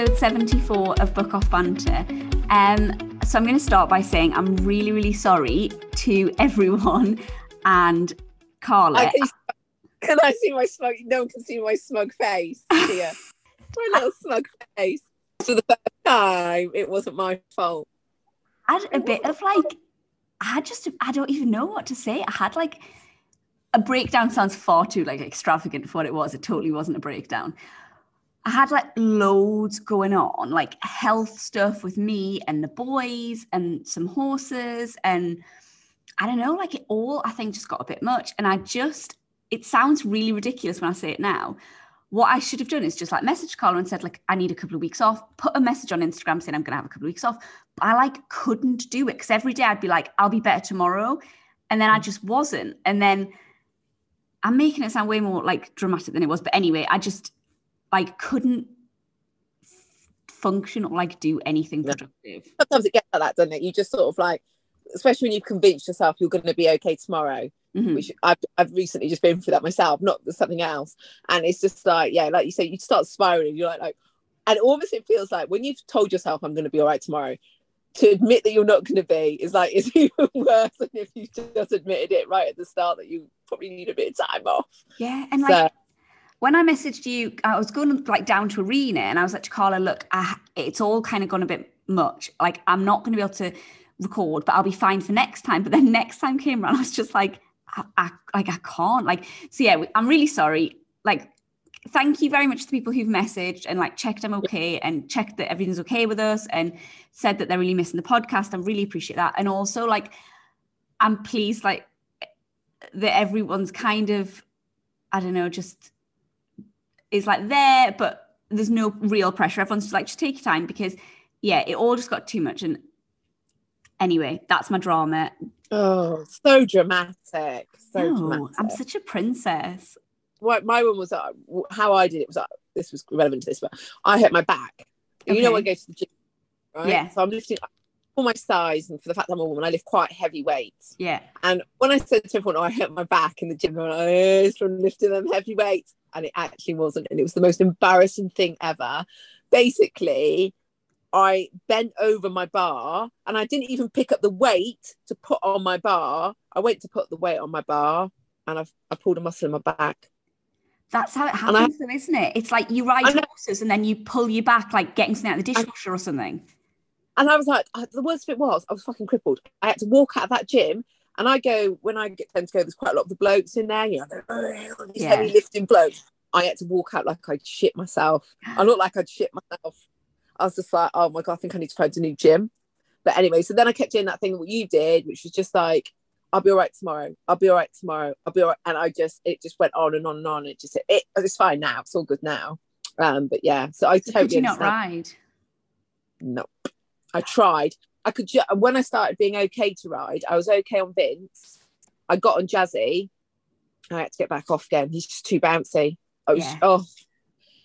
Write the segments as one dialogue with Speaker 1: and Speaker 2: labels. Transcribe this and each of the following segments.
Speaker 1: episode 74 of Book Off Banter. Um, so I'm going to start by saying I'm really, really sorry to everyone and Carla.
Speaker 2: I can, can I see my smug? No one can see my smug face here. my little smug face. For the first time, it wasn't my fault.
Speaker 1: I had a bit of like, I had just, I don't even know what to say. I had like, a breakdown sounds far too like extravagant for what it was. It totally wasn't a breakdown. I had like loads going on, like health stuff with me and the boys and some horses. And I don't know, like it all, I think, just got a bit much. And I just, it sounds really ridiculous when I say it now. What I should have done is just like message Carla and said, like, I need a couple of weeks off, put a message on Instagram saying I'm going to have a couple of weeks off. But I like couldn't do it because every day I'd be like, I'll be better tomorrow. And then I mm. just wasn't. And then, I'm making it sound way more like dramatic than it was. But anyway, I just like couldn't function or like do anything productive.
Speaker 2: Sometimes it gets like that, doesn't it? You just sort of like, especially when you've convinced yourself you're going to be okay tomorrow. Mm-hmm. Which I've, I've recently just been through that myself, not something else. And it's just like, yeah, like you say, you start spiraling. You're like, like, and almost it feels like when you've told yourself I'm going to be all right tomorrow, to admit that you're not going to be is like is even worse than if you just admitted it right at the start that you probably need a bit of time off.
Speaker 1: Yeah, and so, like when I messaged you, I was going like down to arena, and I was like to Carla, look, I, it's all kind of gone a bit much. Like I'm not going to be able to record, but I'll be fine for next time. But then next time came around, I was just like, I, I like I can't. Like so, yeah, I'm really sorry. Like thank you very much to people who've messaged and like checked I'm okay and checked that everything's okay with us and said that they're really missing the podcast. I really appreciate that. And also like I'm pleased like that everyone's kind of, I don't know, just is like there, but there's no real pressure. Everyone's just like, just take your time because yeah, it all just got too much. And anyway, that's my drama.
Speaker 2: Oh, so dramatic. So no, dramatic.
Speaker 1: I'm such a princess
Speaker 2: what my one was uh, how I did it was uh, this was relevant to this, but I hurt my back. Okay. You know, I go to the gym, right?
Speaker 1: Yeah.
Speaker 2: So I'm lifting for my size and for the fact that I'm a woman, I lift quite heavy weights.
Speaker 1: Yeah.
Speaker 2: And when I said to everyone, oh, I hurt my back in the gym, I'm like, from lifting them heavy weights, and it actually wasn't, and it was the most embarrassing thing ever. Basically, I bent over my bar and I didn't even pick up the weight to put on my bar. I went to put the weight on my bar and I've, I pulled a muscle in my back.
Speaker 1: That's how it happens, I, then, isn't it? It's like you ride horses and then you pull you back, like getting something out of the dishwasher I, or something.
Speaker 2: And I was like, uh, the worst bit was, I was fucking crippled. I had to walk out of that gym, and I go when I get tend to go. There's quite a lot of the blokes in there, you know, these yeah. heavy lifting blokes. I had to walk out like I'd shit myself. I looked like I'd shit myself. I was just like, oh my god, I think I need to find a new gym. But anyway, so then I kept doing that thing what you did, which was just like I'll be all right tomorrow. I'll be all right tomorrow. I'll be all right. And I just, it just went on and on and on. It just, it, it's fine now. It's all good now. Um, but yeah, so I
Speaker 1: so totally. Could you not ride?
Speaker 2: No, I tried. I could, ju- when I started being okay to ride, I was okay on Vince. I got on Jazzy. I had to get back off again. He's just too bouncy. I was, yeah. oh.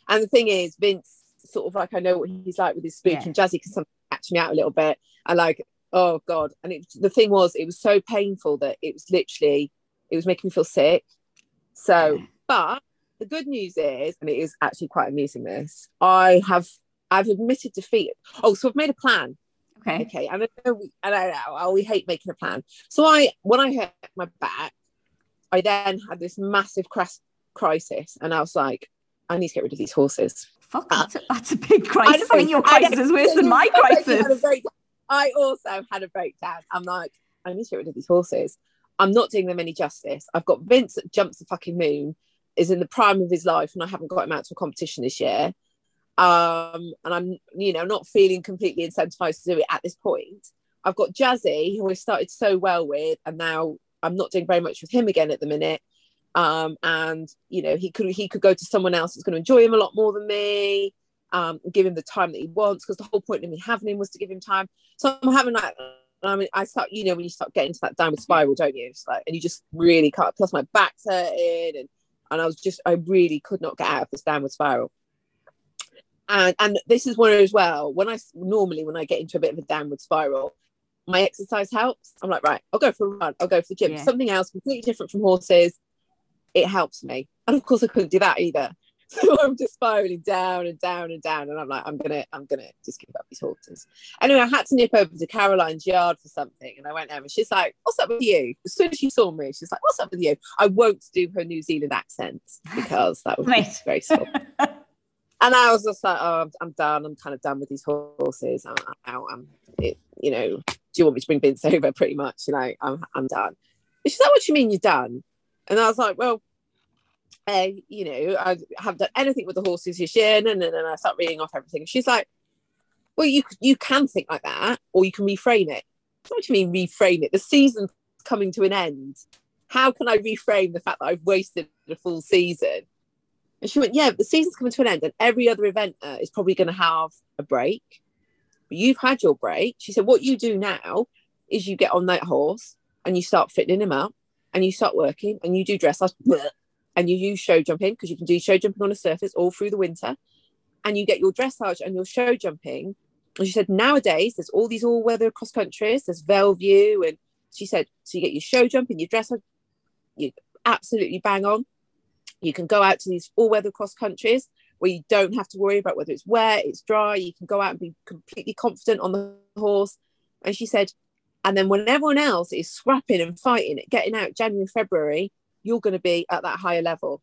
Speaker 2: And the thing is, Vince, sort of like, I know what he's like with his speech, yeah. and Jazzy can sometimes catch me out a little bit. And like, oh god and it, the thing was it was so painful that it was literally it was making me feel sick so but the good news is and it is actually quite amusing this i have i've admitted defeat oh so i've made a plan
Speaker 1: okay
Speaker 2: okay and i know we, and I, know, we hate making a plan so i when i hurt my back i then had this massive crash crisis and i was like i need to get rid of these horses
Speaker 1: Fuck, uh, that's a, that's a big crisis. I, I mean, your crisis is worse than my crisis.
Speaker 2: I also had a breakdown. I'm like, I need to get rid of these horses. I'm not doing them any justice. I've got Vince that jumps the fucking moon, is in the prime of his life, and I haven't got him out to a competition this year. Um, and I'm, you know, not feeling completely incentivized to do it at this point. I've got Jazzy, who I started so well with, and now I'm not doing very much with him again at the minute. Um, and you know, he could he could go to someone else that's going to enjoy him a lot more than me um, give him the time that he wants because the whole point of me having him was to give him time. So I'm having like, I mean, I start, you know, when you start getting to that downward spiral, don't you? It's like, and you just really can't. Plus, my back's hurting, and and I was just, I really could not get out of this downward spiral. And and this is one as well. When I normally when I get into a bit of a downward spiral, my exercise helps. I'm like, right, I'll go for a run. I'll go for the gym. Yeah. Something else completely different from horses. It helps me. And of course, I couldn't do that either. So I'm just spiraling down and down and down, and I'm like, I'm gonna, I'm gonna just give up these horses. Anyway, I had to nip over to Caroline's yard for something, and I went home, and she's like, "What's up with you?" As soon as she saw me, she's like, "What's up with you?" I won't do her New Zealand accent because that would be
Speaker 1: Right.
Speaker 2: And I was just like, "Oh, I'm, I'm done. I'm kind of done with these horses. I'm out. I'm, it, you know, do you want me to bring Vince over? Pretty much, you know, I'm, I'm done." And she's like, "What do you mean you're done?" And I was like, "Well." uh, you know, I haven't done anything with the horses this year, and then I start reading off everything. She's like, "Well, you you can think like that, or you can reframe it." What do you mean reframe it? The season's coming to an end. How can I reframe the fact that I've wasted a full season? And she went, "Yeah, the season's coming to an end, and every other eventer is probably going to have a break. But you've had your break." She said, "What you do now is you get on that horse and you start fitting him up, and you start working, and you do dressage." and you use show jumping because you can do show jumping on a surface all through the winter and you get your dressage and your show jumping and she said nowadays there's all these all weather cross countries there's Bellevue and she said so you get your show jumping your dressage you absolutely bang on you can go out to these all weather cross countries where you don't have to worry about whether it's wet it's dry you can go out and be completely confident on the horse and she said and then when everyone else is scrapping and fighting getting out January February you're going to be at that higher level.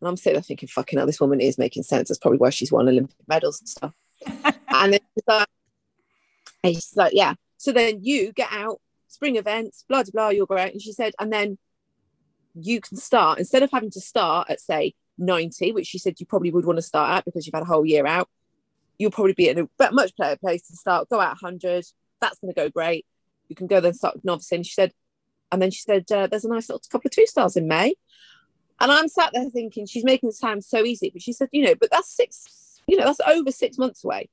Speaker 2: And I'm sitting there thinking, fucking hell, this woman is making sense. That's probably why she's won Olympic medals and stuff. and then she's like, and she's like, yeah. So then you get out, spring events, blah, blah, blah, you'll go out. And she said, and then you can start, instead of having to start at, say, 90, which she said you probably would want to start at because you've had a whole year out, you'll probably be in a but much better place to start. Go out 100. That's going to go great. You can go then start novice. And she said, and then she said, uh, there's a nice little couple of two stars in May. And I'm sat there thinking, she's making this sound so easy. But she said, you know, but that's six, you know, that's over six months away.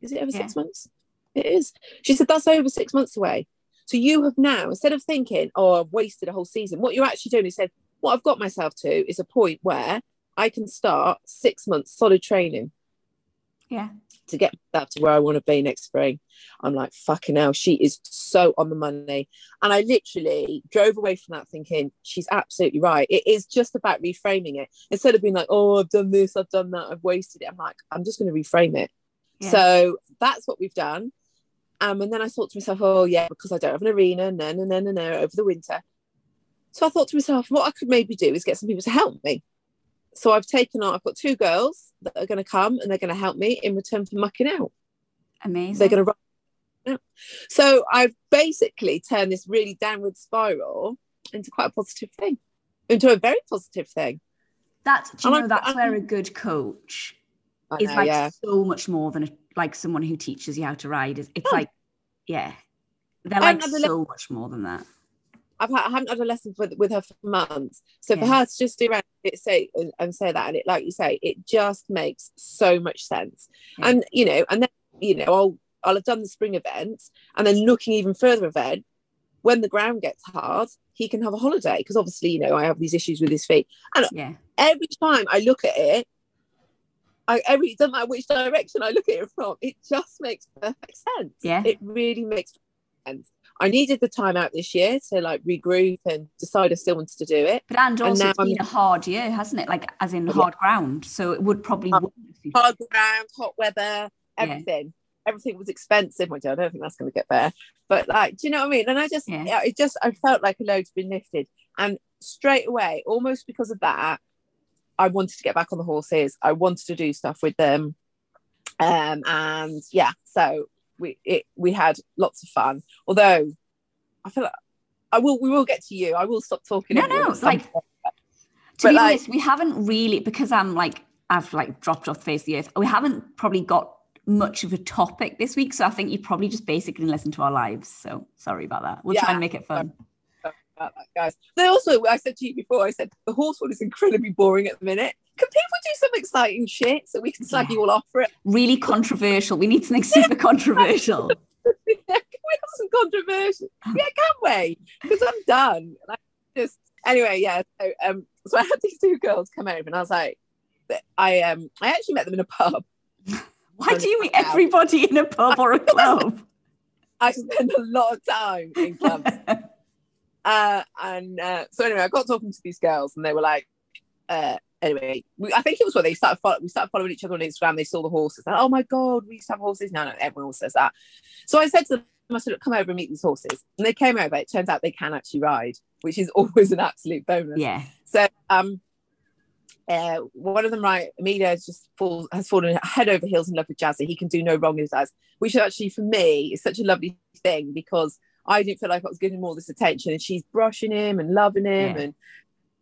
Speaker 2: Is it over
Speaker 1: Yeah.
Speaker 2: six months? It is. She said, that's over six months away. So you have now, instead of thinking, oh, I've wasted a whole season, what you're actually doing is saying, what I've got myself to is a point where I can start six months solid training
Speaker 1: Yeah.
Speaker 2: to get that to where I want to be next spring. I'm like, fucking hell, she is so on the money. And I literally drove away from that thinking, she's absolutely right. It is just about reframing it. Instead of being like, oh, I've done this, I've done that, I've wasted it. I'm like, I'm just going to reframe it.
Speaker 1: Yeah.
Speaker 2: So that's what we've done. Um, and then I thought to myself, oh, yeah, because I don't have an arena, no, no, no, no, no, over the winter. So I thought to myself, what I could maybe do is get some people to help me. So I've taken on, I've got two girls that are going to come and they're going to help me in return for mucking out.
Speaker 1: Amazing.
Speaker 2: They're going to run. out. So I've basically turned this really downward spiral into quite a positive thing, into a very positive thing.
Speaker 1: That's do you know
Speaker 2: I-
Speaker 1: that's
Speaker 2: I-
Speaker 1: where a good coach
Speaker 2: I
Speaker 1: is like
Speaker 2: yeah.
Speaker 1: so much more than a, like someone who teaches you how to ride. It's, it's
Speaker 2: Oh.
Speaker 1: like yeah, they're like
Speaker 2: haven't had a
Speaker 1: so much more than that.
Speaker 2: I've had, I haven't had a lesson with, with her for months. So for her to just do around it, say and, and say that, and it like you say, it just makes so much sense.
Speaker 1: Yeah.
Speaker 2: And you know, and then you know, I'll I'll have done the spring events, and then looking even further ahead, when the ground gets hard, he can have a holiday because obviously, you know, I have these issues with his feet.
Speaker 1: And Yeah,
Speaker 2: Every time I look at it, I every doesn't matter which direction I look at it from, it just makes perfect sense.
Speaker 1: Yeah.
Speaker 2: it really makes sense. I needed the time out this year to like regroup and decide I still wanted to do it.
Speaker 1: but and also
Speaker 2: now
Speaker 1: it's
Speaker 2: I'm-
Speaker 1: been a hard year, hasn't it? Like as in
Speaker 2: Yeah.
Speaker 1: hard ground. So it would probably
Speaker 2: Hard-
Speaker 1: wouldn't have been-
Speaker 2: Hard ground, hot weather, everything. Everything was expensive, which I don't think that's going to get better. But like, do you know what I mean? And I just,
Speaker 1: Yeah.
Speaker 2: yeah, it just, I felt like a load's been lifted, and straight away, almost because of that, I wanted to get back on the horses. I wanted to do stuff with them, um, and yeah, so we it we had lots of fun. Although I feel like I will, we will get to you. I will stop talking.
Speaker 1: No, no,
Speaker 2: some
Speaker 1: like-
Speaker 2: point.
Speaker 1: to
Speaker 2: But,
Speaker 1: be
Speaker 2: like-
Speaker 1: honest, we haven't really because I'm like I've like dropped off the face of the earth. We haven't probably got much of a topic this week, so I think you probably just basically listen to our lives. So sorry about that. We'll try and make it fun.
Speaker 2: About that, guys. They also, I said to you before, I said the horse one is incredibly boring at the minute. Can people do some exciting shit so we can slag
Speaker 1: Yeah.
Speaker 2: you all off for it?
Speaker 1: Really controversial. We need something super controversial.
Speaker 2: yeah, can we have some controversy? Yeah, can we? Because I'm done. Like, just anyway, yeah. So, um, so I had these two girls come over, and I was like, I um, I actually met them in a pub.
Speaker 1: Why do you meet everybody in a pub or a club?
Speaker 2: I spend a lot of time in clubs. Uh, and uh, so anyway, I got talking to these girls, and they were like, uh, anyway, we, I think it was when they started follow, we started following each other on Instagram. They saw the horses. Like, oh my god, we used to have horses. No, no, everyone says that. So I said to them, I said, come over and meet these horses. And they came over. It turns out they can actually ride, which is always an absolute bonus.
Speaker 1: Yeah.
Speaker 2: So um, uh, one of them, right, Amelia has just fall, has fallen head over heels in love with Jazzy. He can do no wrong in his eyes, which actually for me is such a lovely thing because I didn't feel like I was giving him all this attention, and she's brushing him and loving him,
Speaker 1: Yeah.
Speaker 2: and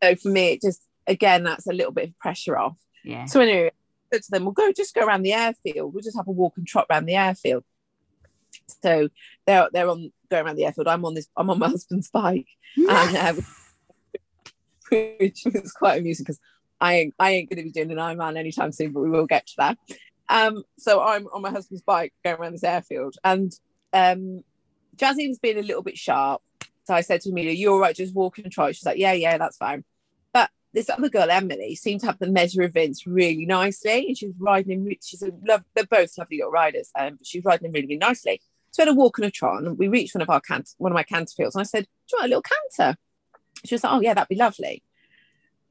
Speaker 2: so for me, it just again that's a little bit of pressure off.
Speaker 1: Yeah.
Speaker 2: So anyway, I said to them, we'll go just go around the airfield. We'll just have a walk and trot around the airfield. So they're they're on going around the airfield. I'm on this. I'm on my husband's bike, and uh, which was quite amusing because I ain't I ain't going to be doing an Ironman anytime soon, but we will get to that. Um, so I'm on my husband's bike going around this airfield, and um, Was being a little bit sharp. So I said to Amelia, You're all right? Just walk and trot." She's like, "Yeah, yeah, that's fine." But this other girl, Emily, seemed to have the measure of Vince really nicely, and she was riding him. She's a love. They're both lovely little riders, um, she was riding him really, really nicely. So we had a walk and a trot, and we reached one of our cant- one of my canter fields, and I said, "Do you want a little canter?" She was like, "Oh yeah, that'd be lovely."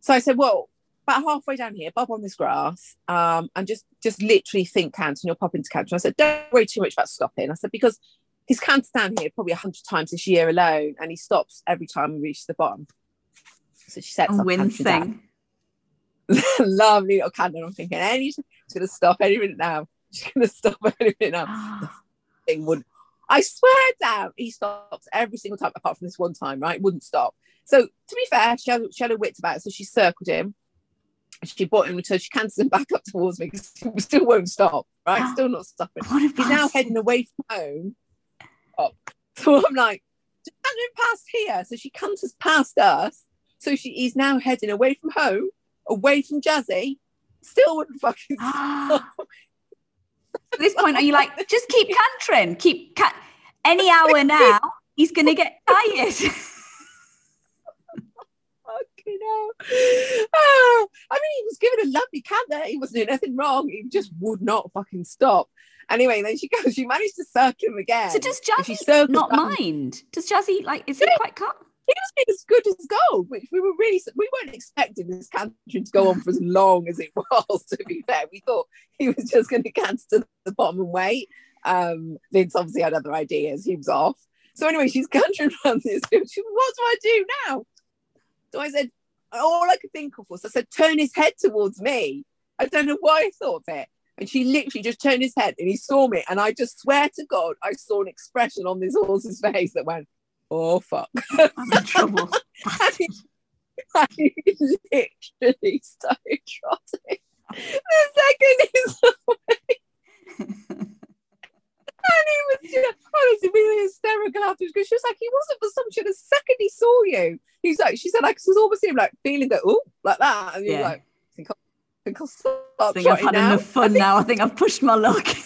Speaker 2: So I said, "Well, about halfway down here, bob on this grass, um, and just just literally think canter, and you'll pop into canter." And I said, "Don't worry too much about stopping." I said because he's cantered down here probably a hundred times this year alone, and he stops every time we reach the bottom. So she sets up
Speaker 1: wincing.
Speaker 2: lovely little candle I'm thinking, any she's gonna stop any minute now. She's gonna stop any minute now. Thing would I swear down he stops every single time apart from this one time right? Wouldn't stop. So to be fair she had, she had her wits about it so she circled him. She brought him so she canters him back up towards me because he still won't stop right? Still not stopping.
Speaker 1: A
Speaker 2: he's now heading away from home up. so I'm like him past here so she canters past us so she is now heading away from home away from Jazzy still wouldn't fucking
Speaker 1: Ah. At this point, are you like, just keep cantering, keep can- any hour now, he's gonna get tired.
Speaker 2: Fucking hell. Oh, I mean, he was given a lovely canter. He wasn't doing anything wrong. He just would not fucking stop. Anyway, then she goes, she managed to circle him again.
Speaker 1: so does Jazzy not mind? Does Jazzy like? Is he quite cut?
Speaker 2: He was being as good as gold, which we were really, we weren't expecting this cantering to go on for as long as it was, to be fair. We thought he was just going to canter to the bottom and wait. Um, Vince obviously had other ideas. He was off. So anyway, she's cantering around this. She, what do I do now? So I said, all I could think of was, I said, turn his head towards me. I don't know why I thought of it. And she literally just turned his head and he saw me. And I just swear to God, I saw an expression on this horse's face that went, oh, fuck.
Speaker 1: I'm in trouble.
Speaker 2: And he, and he literally started trotting. The second he saw me, and he was just, honestly, were hysterical afterwards because she was like, he wasn't for some shit. The second he saw you, he's like, she said, I was almost him like feeling that, oh, like that. And he was
Speaker 1: Yeah.
Speaker 2: like, I think I'll, I think start
Speaker 1: I think I've had
Speaker 2: now.
Speaker 1: enough fun now. I think I've pushed my luck.
Speaker 2: just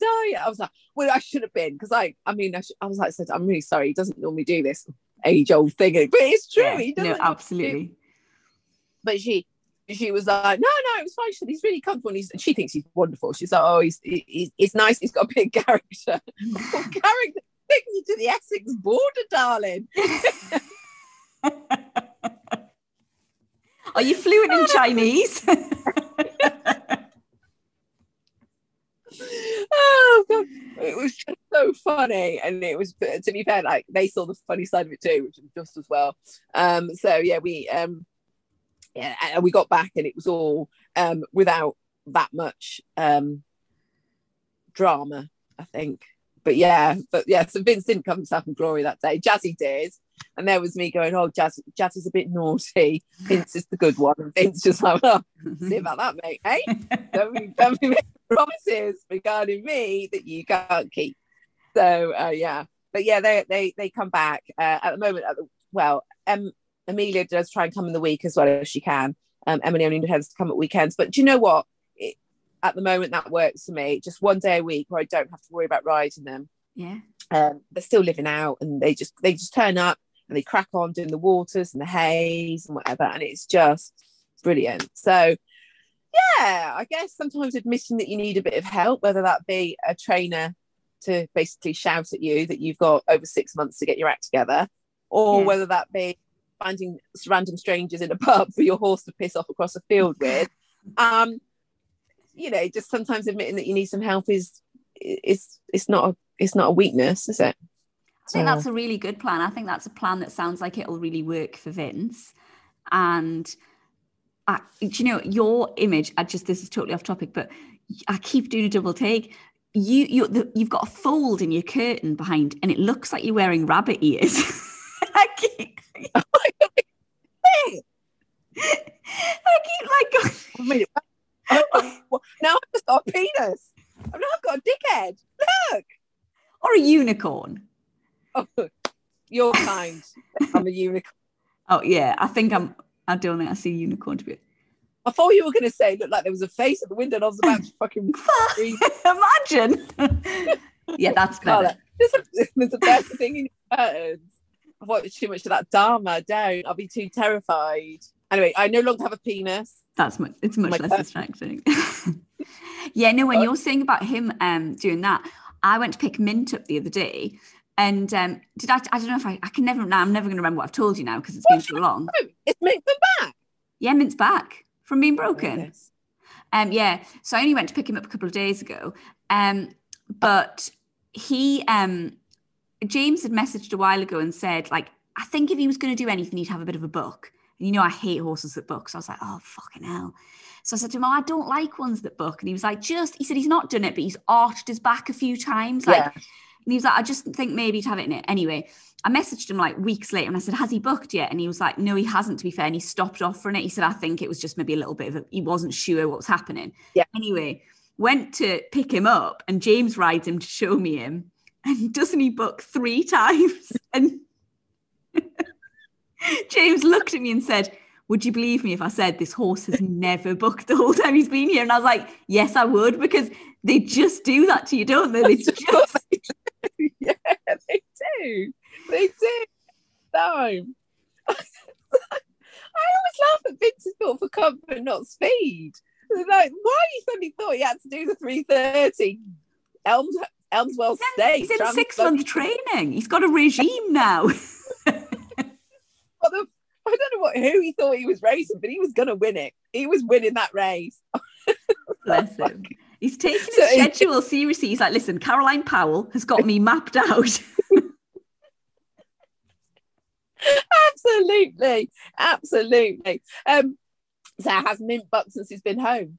Speaker 2: die. I was like, well, I should have been because I, I mean, I, sh- I was like, I said, I'm really sorry. He doesn't normally do this age old thing, but it's true.
Speaker 1: Yeah,
Speaker 2: he
Speaker 1: no, absolutely.
Speaker 2: But she, she was like, no, no, it was fine. She said, he's really comfortable. And, he's, and she thinks he's wonderful. She's like, oh, he's, he's, he's nice. He's got a big character. Character takes you to the Essex border, darling.
Speaker 1: Are you fluent in Chinese?
Speaker 2: oh god. It was just so funny. And it was to be fair like they saw the funny side of it too which was just as well. Um so yeah we um yeah and we got back and it was all um without that much um drama i think. But yeah but yeah so vince didn't come to stuff and glory that day jazzy did and there was me going oh jazz is a bit naughty vince is the good one and vince just like oh see about that mate hey don't be, don't be making promises regarding me that you can't keep. So uh, yeah, but yeah, they they they come back uh, at the moment. At the, well, um, Amelia does try and come in the week as well as she can. Um, Emily only tends to come at weekends, but do you know what? It, at the moment, that works for me. Just one day a week where I don't have to worry about riding them.
Speaker 1: yeah.
Speaker 2: Um, they're still living out, and they just they just turn up and they crack on doing the waters and the haze and whatever, and it's just brilliant. So yeah, I guess sometimes admitting that you need a bit of help, whether that be a trainer to basically shout at you that you've got over six months to get your act together, or
Speaker 1: Yeah.
Speaker 2: whether that be finding random strangers in a pub for your horse to piss off across a field with. Um, you know, just sometimes admitting that you need some help is is it's not a it's not a weakness, is it?
Speaker 1: I think that's a really good plan. I think that's a plan that sounds like it'll really work for Vince. And I, do you know your image? I just this is totally off topic, but I keep doing a double take. You you the, you've got a fold in your curtain behind, and it looks like you're wearing rabbit ears. I keep, I keep like.
Speaker 2: Mean, now I've just got a penis. I've now got a dickhead. Look.
Speaker 1: Or a unicorn.
Speaker 2: Oh, you're kind. I'm a unicorn.
Speaker 1: Oh yeah, I think I'm. I don't think I see a unicorn to be.
Speaker 2: I thought you were going to say looked like there was a face at the window and I was about to fucking
Speaker 1: imagine. yeah, that's better.
Speaker 2: There's a, there's a better thing in curtains. I've watched too much of that Dharma. Don't. I'll be too terrified. Anyway, I no longer have a penis.
Speaker 1: That's much. It's much less distracting. yeah, no. When you're saying about him um doing that, I went to pick Mint up the other day, and um, did I? I don't know if I. I can never. Now I'm never going to remember what I've told you now because it's been so long.
Speaker 2: It's Mint back.
Speaker 1: Yeah, Mint's back from being broken. Um, yeah. So I only went to pick him up a couple of days ago. Um, but he, um, James had messaged a while ago and said, like, I think if he was going to do anything, he'd have a bit of a book. And you know, I hate horses that book. So I was like, oh, fucking hell. So I said to him, oh, I don't like ones that book. And he was like, just, he said he's not done it, but he's arched his back a few times. Like, yeah. And he was like, I just think maybe to have it in it. Anyway, I messaged him like weeks later and I said, Has he booked yet? And he was like, No, he hasn't, to be fair. And he stopped offering it. He said, I think it was just maybe a little bit of a, he wasn't sure what was happening.
Speaker 2: Yeah.
Speaker 1: Anyway, went to pick him up and James rides him to show me him. And doesn't he book three times? And James looked at me and said, Would you believe me if I said this horse has never booked the whole time he's been here? And I was like, Yes, I would, because they just do that to you, don't they? They just
Speaker 2: yeah, they do. They do. Time. I always laugh at Vince's built for comfort, not speed. Like, why you suddenly thought he had to do the 330? Elms Elmswell State.
Speaker 1: He's in six month training. He's got a regime now.
Speaker 2: the, I don't know what who he thought he was racing, but he was gonna win it. He was winning that race.
Speaker 1: Bless him. He's taking his so schedule seriously. He's like, listen, Caroline Powell has got me mapped out.
Speaker 2: absolutely, absolutely. Um, so has Mint Buck since he's been home?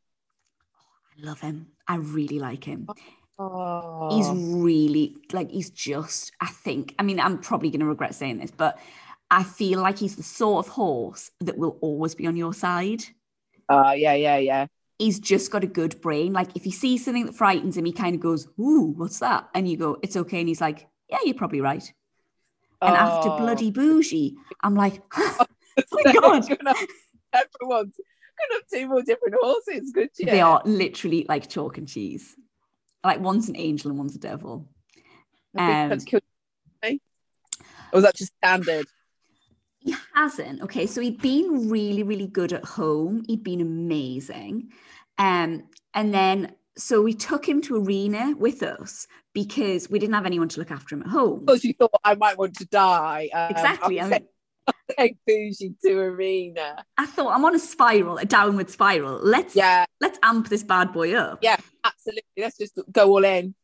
Speaker 1: I love him. I really like him.
Speaker 2: Oh.
Speaker 1: He's really like he's just. I think. I mean, I'm probably going to regret saying this, but I feel like he's the sort of horse that will always be on your side.
Speaker 2: Uh, yeah, yeah, yeah
Speaker 1: he's just got a good brain. Like if he sees something that frightens him, he kind of goes, Ooh, what's that? And you go, It's okay. And he's like, Yeah, you're probably right. And oh. after bloody bougie, I'm like, oh my God.
Speaker 2: Everyone's gonna have two more different horses, good you?
Speaker 1: They are literally like chalk and cheese. Like one's an angel and one's a devil. Um,
Speaker 2: or was that just standard?
Speaker 1: He hasn't. Okay, so he'd been really, really good at home. He'd been amazing. Um, and then so we took him to arena with us because we didn't have anyone to look after him at home.
Speaker 2: Because you thought I might want to die.
Speaker 1: Um, exactly. I mean,
Speaker 2: take bougie to arena.
Speaker 1: I thought I'm on a spiral, a downward spiral. Let's yeah, let's amp this bad boy up.
Speaker 2: Yeah, absolutely. Let's just go all in.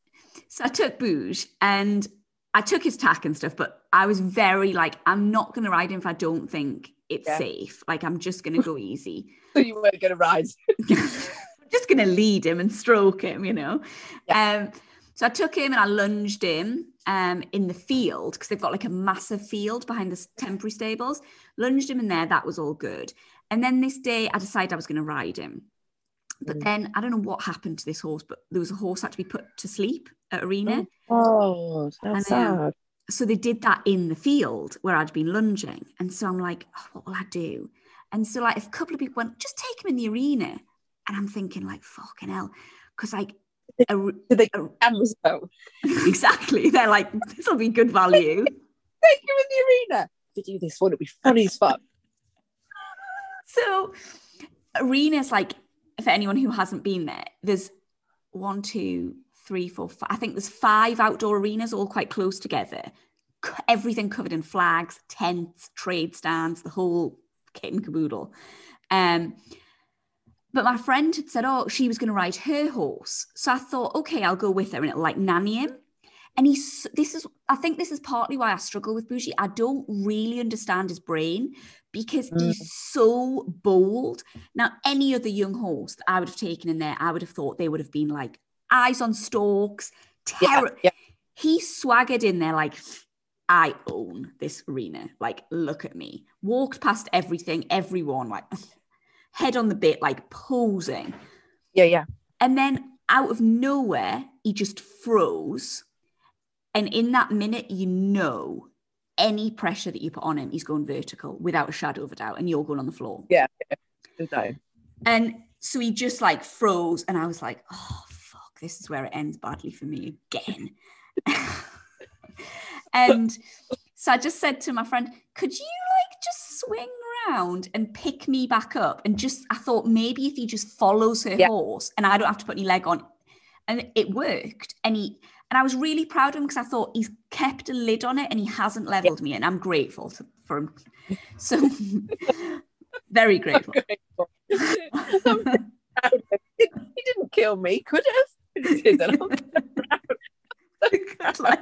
Speaker 1: So I took Bouge and I took his tack and stuff, but I was very like, I'm not going to ride him if I don't think it's yeah. safe. Like, I'm just going to go easy.
Speaker 2: so you weren't going to ride?
Speaker 1: I'm just going to lead him and stroke him, you know? Yeah. Um, so I took him and I lunged him um, in the field because they've got like a massive field behind the temporary stables. Lunged him in there. That was all good. And then this day I decided I was going to ride him. But mm. then I don't know what happened to this horse, but there was a horse had to be put to sleep at arena.
Speaker 2: Oh, that's um, sad.
Speaker 1: So they did that in the field where I'd been lunging. And so I'm like, oh, what will I do? And so like a couple of people went, just take him in the arena. And I'm thinking like, fucking hell. Because like
Speaker 2: a, Did they a, cameras though?
Speaker 1: exactly. They're like, this will be good value.
Speaker 2: take him in the arena. To do this one, it'd be funny as fuck.
Speaker 1: so arena's like for anyone who hasn't been there, there's one, two, three, four, five. I think there's five outdoor arenas all quite close together. everything covered in flags, tents, trade stands, the whole kit and caboodle. Um, but my friend had said, oh, she was going to ride her horse. So I thought, okay, I'll go with her and it'll like nanny him. And he's, this is, I think this is partly why I struggle with Bougie. I don't really understand his brain because
Speaker 2: Mm.
Speaker 1: he's so bold. Now, any other young horse that I would have taken in there, I would have thought they would have been like eyes on stalks, terror.
Speaker 2: yeah.
Speaker 1: He swaggered in there like, I own this arena. Like, look at me. Walked past everything, everyone, like head on the bit, like posing.
Speaker 2: Yeah, yeah.
Speaker 1: And then out of nowhere, he just froze. And in that minute, you know any pressure that you put on him, he's going vertical without a shadow of a doubt, and you're going on the floor.
Speaker 2: Yeah.
Speaker 1: And so he just like froze, and I was like, oh, this is where it ends badly for me again. and so I just said to my friend, could you like just swing around and pick me back up? And just, I thought maybe if he just follows her
Speaker 2: Yeah.
Speaker 1: horse and I don't have to put any leg on. And it worked. And he, and I was really proud of him because I thought he's kept a lid on it and he hasn't leveled me. And I'm grateful to, for him. So very grateful.
Speaker 2: I'm proud of him. he didn't kill me, could have. But he didn't. I'm
Speaker 1: Good luck,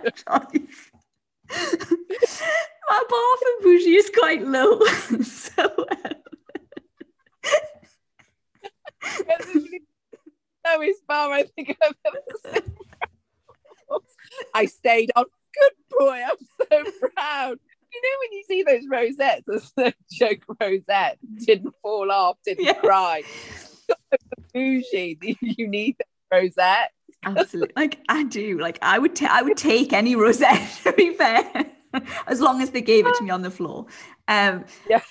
Speaker 1: My bar for bougie is quite low. so um,
Speaker 2: lowest bar I think I've ever seen. I stayed on. Good boy, I'm so proud. You know when you see those rosettes, there's no joke rosette, didn't fall off, didn't
Speaker 1: Yeah.
Speaker 2: cry. Bougie, you need that rosette.
Speaker 1: absolutely like I do. Like I would ta- I would take any rosette to be fair. as long as they gave it to me on the floor. Um
Speaker 2: Yeah.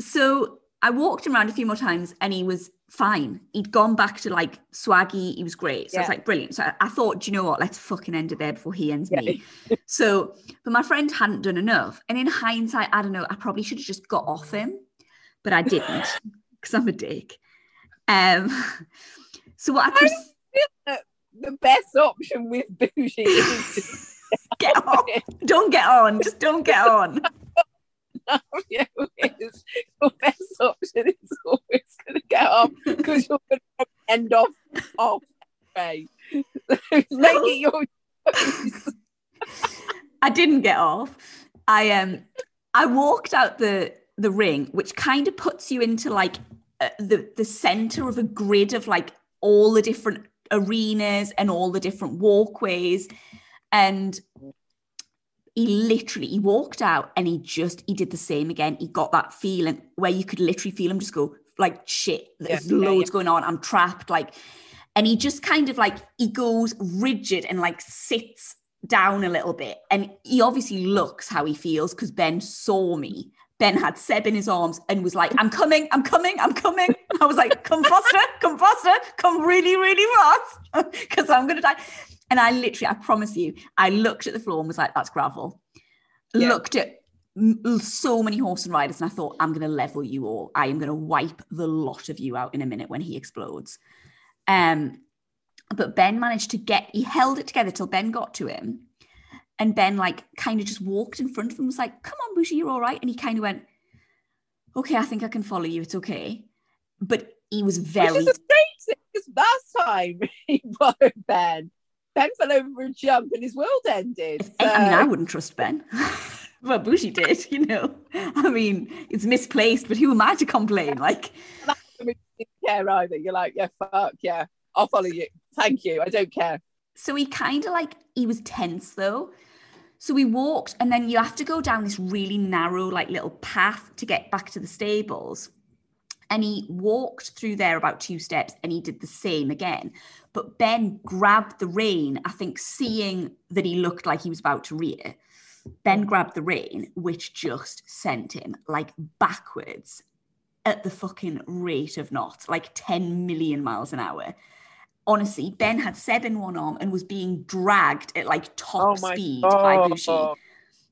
Speaker 1: so I walked him around a few more times and he was fine. He'd gone back to like swaggy. He was great. So I was like, brilliant. So I, I thought, do you know what? Let's fucking end it there before he ends
Speaker 2: Yeah.
Speaker 1: me. So, but my friend hadn't done enough. And in hindsight, I don't know, I probably should have just got off him, but I didn't because I'm a dick. Um, so what I
Speaker 2: I
Speaker 1: pres-
Speaker 2: The best option with Bougie is
Speaker 1: get on. Don't get on. Just don't get on.
Speaker 2: yeah, is your best option is always going to get off because you're going to end off off way. Make it your choice.
Speaker 1: I didn't get off. I um I walked out the the ring, which kind of puts you into like uh, the the center of a grid of like all the different arenas and all the different walkways, and he literally he walked out and he just he did the same again. He got that feeling where you could literally feel him just go like shit. There's
Speaker 2: Yeah, yeah,
Speaker 1: loads going on. I'm trapped. Like, and he just kind of like he goes rigid and like sits down a little bit. And he obviously looks how he feels because Ben saw me. Ben had Seb in his arms and was like, I'm coming, I'm coming, I'm coming. I was like, come faster, come faster, come really, really fast because I'm going to die. And I literally, I promise you, I looked at the floor and was like, that's gravel.
Speaker 2: Yeah.
Speaker 1: Looked at so many horse and riders and I thought, I'm going to level you all. I am going to wipe the lot of you out in a minute when he explodes. Um, but Ben managed to get, he held it together till Ben got to him. And Ben, like, kind of just walked in front of him, was like, come on, Bushy, you're all right. And he kind of went, okay, I think I can follow you. It's okay. But he was very.
Speaker 2: Which is amazing because last time he followed Ben, Ben fell over a jump and his world ended.
Speaker 1: I I mean, I wouldn't trust Ben. well, Bushy did, you know. I mean, it's misplaced, but who am I to complain? Like,
Speaker 2: I didn't care either. You're like, yeah, fuck, yeah, I'll follow you. Thank you. I don't care.
Speaker 1: So he kind of like he was tense though. So we walked, and then you have to go down this really narrow, like little path to get back to the stables. And he walked through there about two steps and he did the same again. But Ben grabbed the rein, I think, seeing that he looked like he was about to rear. Ben grabbed the rein, which just sent him like backwards at the fucking rate of knots, like 10 million miles an hour honestly, Ben had Seb in one arm and was being dragged at like top oh speed by Bushi.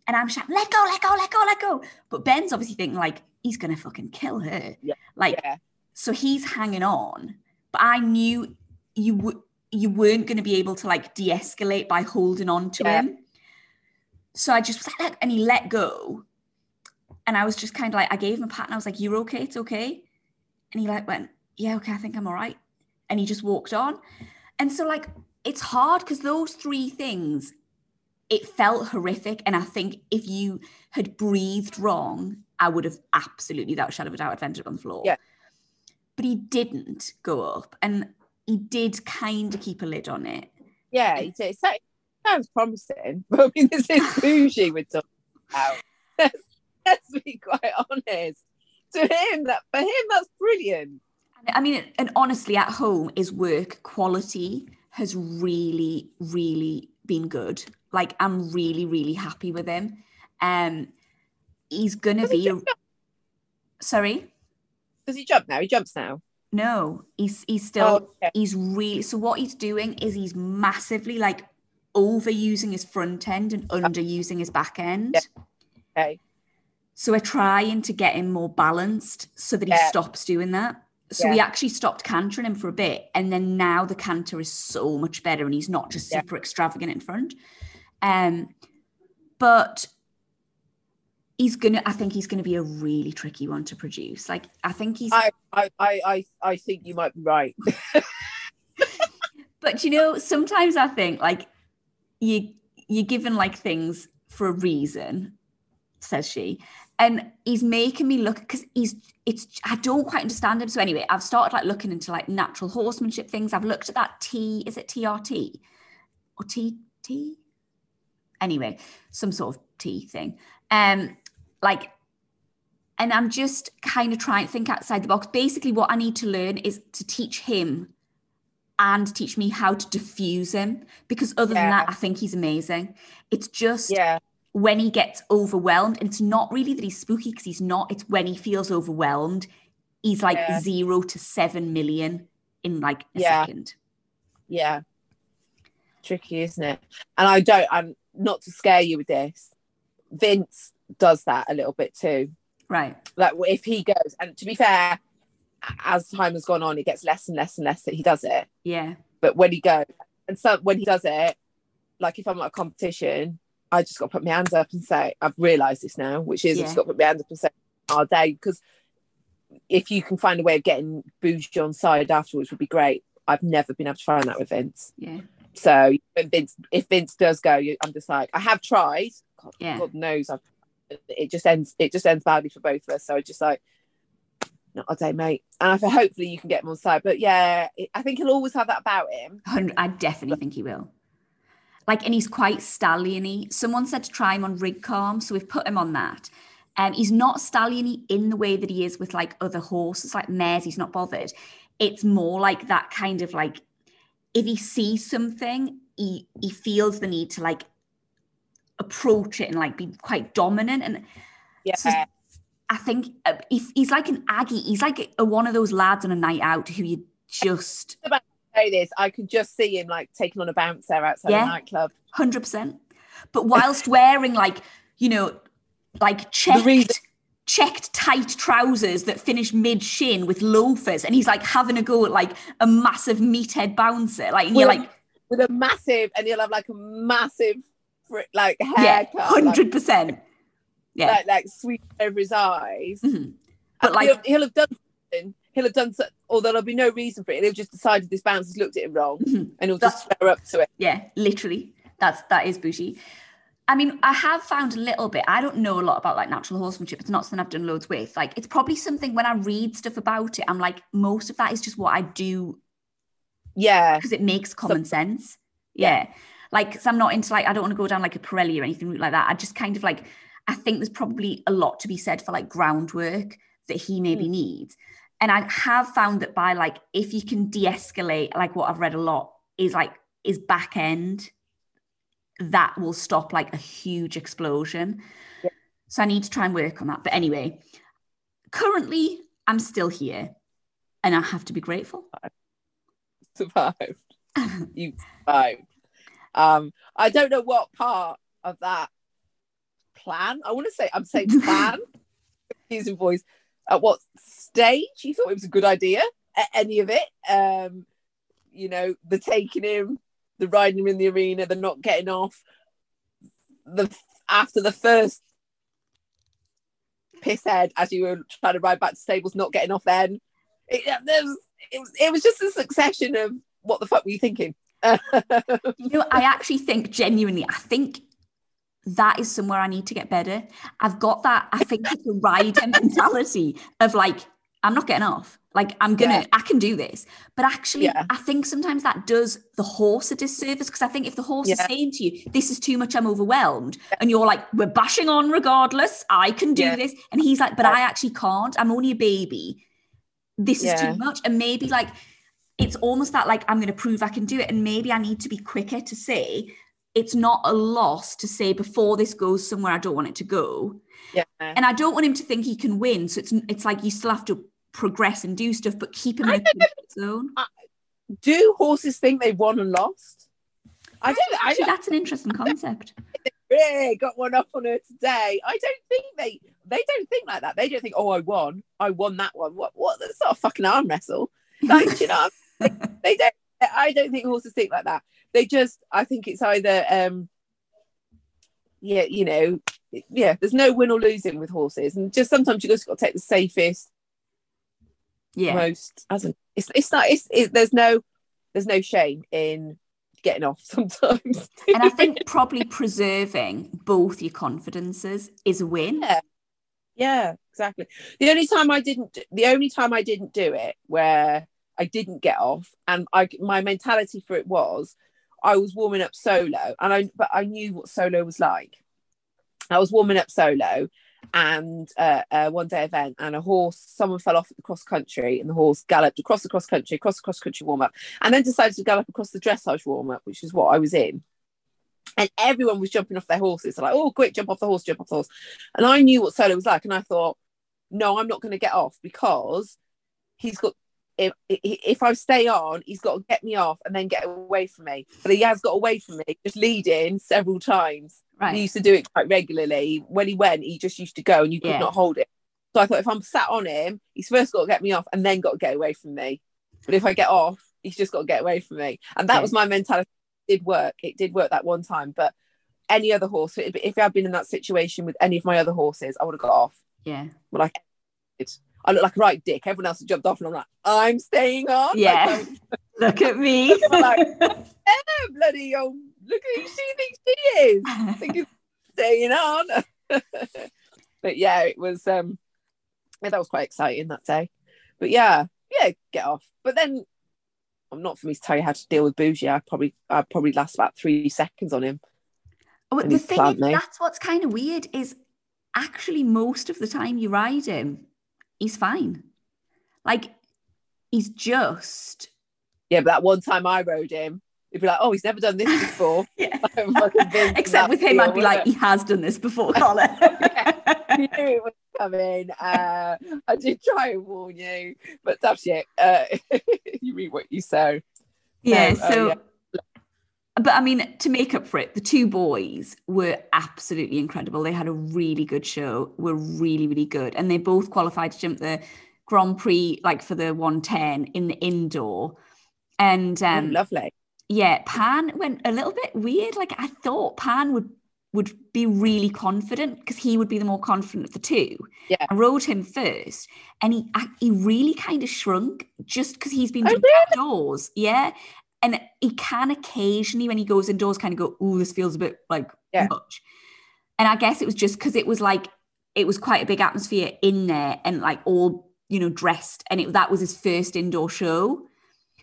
Speaker 1: And I'm shouting, let go, let go, let go, let go. But Ben's obviously thinking, like, he's going to fucking kill her.
Speaker 2: Yeah,
Speaker 1: Like,
Speaker 2: Yeah.
Speaker 1: so he's hanging on. But I knew you would. You weren't going to be able to like de-escalate by holding on to
Speaker 2: Yeah.
Speaker 1: him. so I just was like, and he let go. And I was just kind of like, I gave him a pat and I was like, You're okay, it's okay. And he like went, Yeah, okay, I think I'm all right. And he just walked on. And so like it's hard because those three things, it felt horrific. And I think if you had breathed wrong, I would have absolutely, without a shadow of a doubt, up on the floor.
Speaker 2: Yeah.
Speaker 1: But he didn't go up. And he did kind of keep a lid on it.
Speaker 2: Yeah, it, it so- sounds promising. But I mean, this is bougie we're talking about. Let's, let's be quite honest. To him, that for him, that's brilliant.
Speaker 1: I mean, and honestly, at home, his work quality has really, really been good. Like, I'm really, really happy with him. Um, he's gonna
Speaker 2: Does he
Speaker 1: be. A... Sorry,
Speaker 2: Does he jump now? He jumps now.
Speaker 1: no, he's he's still
Speaker 2: Oh, okay.
Speaker 1: he's really. So what he's doing is he's massively like overusing his front end and underusing his back end.
Speaker 2: Yeah. Okay.
Speaker 1: So we're trying to get him more balanced so that he
Speaker 2: Yeah.
Speaker 1: stops doing that. So we actually stopped cantering him for a bit. And then now the canter is so much better and he's not just
Speaker 2: Yeah.
Speaker 1: super extravagant in front. Um, but he's gonna I think he's gonna be a really tricky one to produce. Like I think he's
Speaker 2: I, I, I, I, I think you might be right.
Speaker 1: but you know, sometimes I think like you you're given like things for a reason, says she. And he's making me look because he's it's I don't quite understand him. So anyway, I've started like looking into like natural horsemanship things. I've looked at that T, is it TRT? Or T T? Anyway, some sort of T thing. Um, like and I'm just kind of trying to think outside the box. Basically, what I need to learn is to teach him and teach me how to diffuse him because other than that, I think he's amazing. It's just
Speaker 2: Yeah.
Speaker 1: When he gets overwhelmed, and it's not really that he's spooky because he's not, it's when he feels overwhelmed, he's like
Speaker 2: Yeah.
Speaker 1: zero to seven million in like a
Speaker 2: Yeah.
Speaker 1: second.
Speaker 2: Yeah. Tricky, isn't it? And I don't, I'm not to scare you with this. Vince does that a little bit too.
Speaker 1: Right.
Speaker 2: Like if he goes, and to be fair, as time has gone on, it gets less and less and less that he does it.
Speaker 1: Yeah.
Speaker 2: But when he goes, and so when he does it, like if I'm at a competition, I just got to put my hands up and say, I've realised this now, which is I've just got to put my hands up and say, our day, because if you can find a way of getting bougie on side afterwards would be great. I've never been able to find that with Vince.
Speaker 1: Yeah.
Speaker 2: So when Vince, if Vince does go, I'm just like, I have tried. God,
Speaker 1: Yeah.
Speaker 2: God knows, I've, it just ends. It just ends badly for both of us. So it's just like, not a day, mate. And I feel hopefully you can get him on side. But yeah, I think he'll always have that about him.
Speaker 1: I definitely think he will. Like, and he's quite stalliony. Someone said to try him on rig calm, so we've put him on that. Um, he's not stalliony in the way that he is with like other horses, like mares. He's not bothered. It's more like that kind of like if he sees something, he he feels the need to like approach it and like be quite dominant. And
Speaker 2: Yeah,
Speaker 1: So- I think uh, if he's like an Aggie, he's like a, one of those lads on a night out who you just
Speaker 2: say this. I could just see him like taking on a bouncer outside
Speaker 1: Yeah.
Speaker 2: a nightclub.
Speaker 1: hundred percent. But whilst wearing like you know, like checked checked tight trousers that finish mid shin with loafers, and he's like having a go at like a massive meathead bouncer, like and you're
Speaker 2: With-
Speaker 1: like
Speaker 2: with a massive, and he'll have like a massive, like haircut, like,
Speaker 1: hundred percent, yeah.
Speaker 2: like, like sweep over his eyes.
Speaker 1: Mhm. But
Speaker 2: And
Speaker 1: like
Speaker 2: he'll, he'll have done something. He'll have done, so, or there'll be no reason for it. They've just decided this bouncer's looked at him wrong,
Speaker 1: Mhm.
Speaker 2: and he'll just swear up to it.
Speaker 1: Yeah, literally. That's that is bougie. I mean, I have found a little bit. I don't know a lot about like natural horsemanship. It's not something I've done loads with. Like, it's probably something when I read stuff about it, I'm like, most of that is just what I do
Speaker 2: Yeah,
Speaker 1: because it makes common sense. Yeah. Like, because I'm not into like, I don't want to go down like a Parelli or anything like that. I just kind of like, I think there's probably a lot to be said for like groundwork that he maybe needs. And I have found that by like, if you can de escalate, like what I've read a lot is like, is back end, that will stop like a huge explosion.
Speaker 2: Yeah.
Speaker 1: So I need to try and work on that. But anyway, currently I'm still here and I have to be grateful.
Speaker 2: survived. you survived. Um, I don't know what part of that plan. I want to say I'm saying plan. Confusing voice. At what stage you thought it was a good idea? A- any of it? Um, you know, the taking him, the riding him in the arena, the not getting off. The after the first piss head as you were trying to ride back to stables, not getting off then. It, there was, it, was, it was just a succession of what the fuck were you thinking?
Speaker 1: you know, I actually think genuinely, I think that is somewhere I need to get better. I've got that, I think it's a rider mentality of like, I'm not getting off. Like I'm gonna, yeah. I can do this. But actually, yeah. I think sometimes that does the horse a disservice because I think if the horse yeah. is saying to you, "This is too much, I'm overwhelmed," and you're like, "We're bashing on regardless. I can do this," and he's like, "But I actually can't. I'm only a baby. This is too much." And maybe like it's almost that like I'm going to prove I can do it, and maybe I need to be quicker to say it's not a loss to say before this goes somewhere I don't want it to go.
Speaker 2: Yeah.
Speaker 1: And I don't want him to think he can win. So it's it's like you still have to progress and do stuff, but keep him in a zone.
Speaker 2: Do horses think they've won and lost?
Speaker 1: I don't. Actually, I don't, that's an interesting concept.
Speaker 2: Yeah, got one up on her today. I don't think they they don't think like that. They don't think, oh, I won. I won that one. What? What? That's not a fucking arm wrestle. Like, you know, they don't. I don't think horses think like that. They just. I think it's either. um yeah, you know, yeah, there's no win or losing with horses, and just sometimes you just got to take the safest,
Speaker 1: yeah
Speaker 2: most as an it's it's not it's it, there's no there's no shame in getting off sometimes
Speaker 1: and i think probably preserving both your confidences is a win
Speaker 2: yeah. yeah exactly the only time i didn't the only time i didn't do it where i didn't get off and i my mentality for it was i was warming up solo and i but i knew what solo was like. I was warming up solo and uh, a one day event and a horse someone fell off at the cross country and the horse galloped across the cross country across the cross country warm up and then decided to gallop across the dressage warm up which is what i was in. And everyone was jumping off their horses like oh quick jump off the horse jump off the horse. And i knew what solo was like and i thought no i'm not going to get off because he's got if, if I stay on, he's got to get me off and then get away from me. But he has got away from me, just leading several times. Right. He used to do it quite regularly. When he went, he just used to go and you could yeah. not hold it. So I thought if I'm sat on him, he's first got to get me off and then got to get away from me. But if I get off, he's just got to get away from me. And that yeah. was my mentality. It did work. It did work that one time. But any other horse, if I'd been in that situation with any of my other horses, I would have got off.
Speaker 1: Yeah.
Speaker 2: But like, I look like a right dick. Everyone else has jumped off, and I'm like, I'm staying on.
Speaker 1: Yeah. Like, look at me. like,
Speaker 2: yeah, bloody oh, look at who she thinks she is. I think it's staying on. but yeah, it was um yeah, that was quite exciting that day. But yeah, yeah, get off. But then I'm not for me to tell you how to deal with bougie. I probably I probably last about three seconds on him.
Speaker 1: Oh, the thing is, that's what's kind of weird is actually most of the time you ride him, he's fine. Like he's just
Speaker 2: yeah. But that one time I rode him, he'd be like, "Oh, he's never done this before."
Speaker 1: Except with him, I'd be like, "He has done this before, Colin."
Speaker 2: you knew it was coming. Uh, I did try and warn you, but that's it. Uh, you read what you sow.
Speaker 1: Yeah. So. Uh, so yeah but I mean, to make up for it, the two boys were absolutely incredible. They had a really good show, were really, really good. And they both qualified to jump the Grand Prix, like for the 110 in the indoor. And
Speaker 2: oh, um, oh, lovely.
Speaker 1: Yeah, Pan went a little bit weird. Like I thought Pan would would be really confident because he would be the more confident of the two.
Speaker 2: Yeah.
Speaker 1: I rode him first and he he really kind of shrunk just because he's been oh, really? outdoors. Yeah and he can occasionally when he goes indoors kind of go oh this feels a bit like yeah. much. And i guess it was just because it was like it was quite a big atmosphere in there and like all you know dressed. And it that was his first indoor show.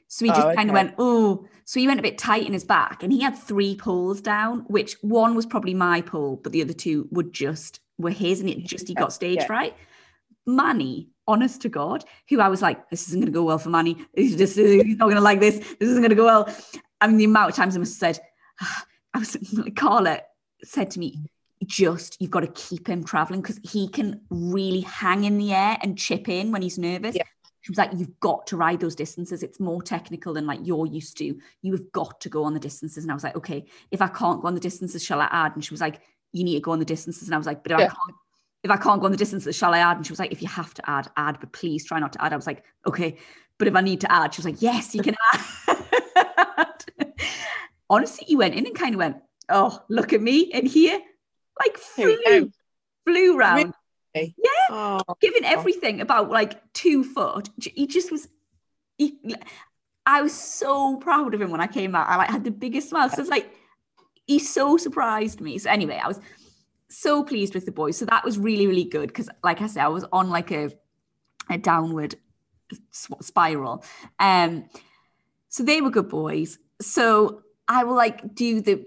Speaker 1: So he just oh, okay. kind of went oh so he went a bit tight in his back. And he had three pulls down which one was probably my pull but the other two were just were his. And it just he got stage yeah. right Manny honest to God, who I was like, this isn't going to go well for Manny. He's just he's not going to like this. This isn't going to go well. I mean, the amount of times I must have said, ah, I was like, Carla said to me, just you've got to keep him traveling because he can really hang in the air and chip in when he's nervous. Yeah. She was like, You've got to ride those distances. It's more technical than like you're used to. You have got to go on the distances. And I was like, Okay, if I can't go on the distances, shall I add? And she was like, You need to go on the distances. And I was like, But yeah. I can't if I can't go on the distances, shall I add? And she was like, if you have to add, add, but please try not to add. I was like, okay. But if I need to add, she was like, yes, you can add. Honestly, you went in and kind of went, oh, look at me in here. like flew,
Speaker 2: go.
Speaker 1: flew round,
Speaker 2: Really?
Speaker 1: Yeah.
Speaker 2: Oh,
Speaker 1: giving everything about like two foot. He just was. He, I was so proud of him when I came out. I like had the biggest smile. So it's like he so surprised me. So anyway, I was so pleased with the boys. So that was really really good because, like I said, I was on like a a downward spiral. Um, so they were good boys. So I will like do the.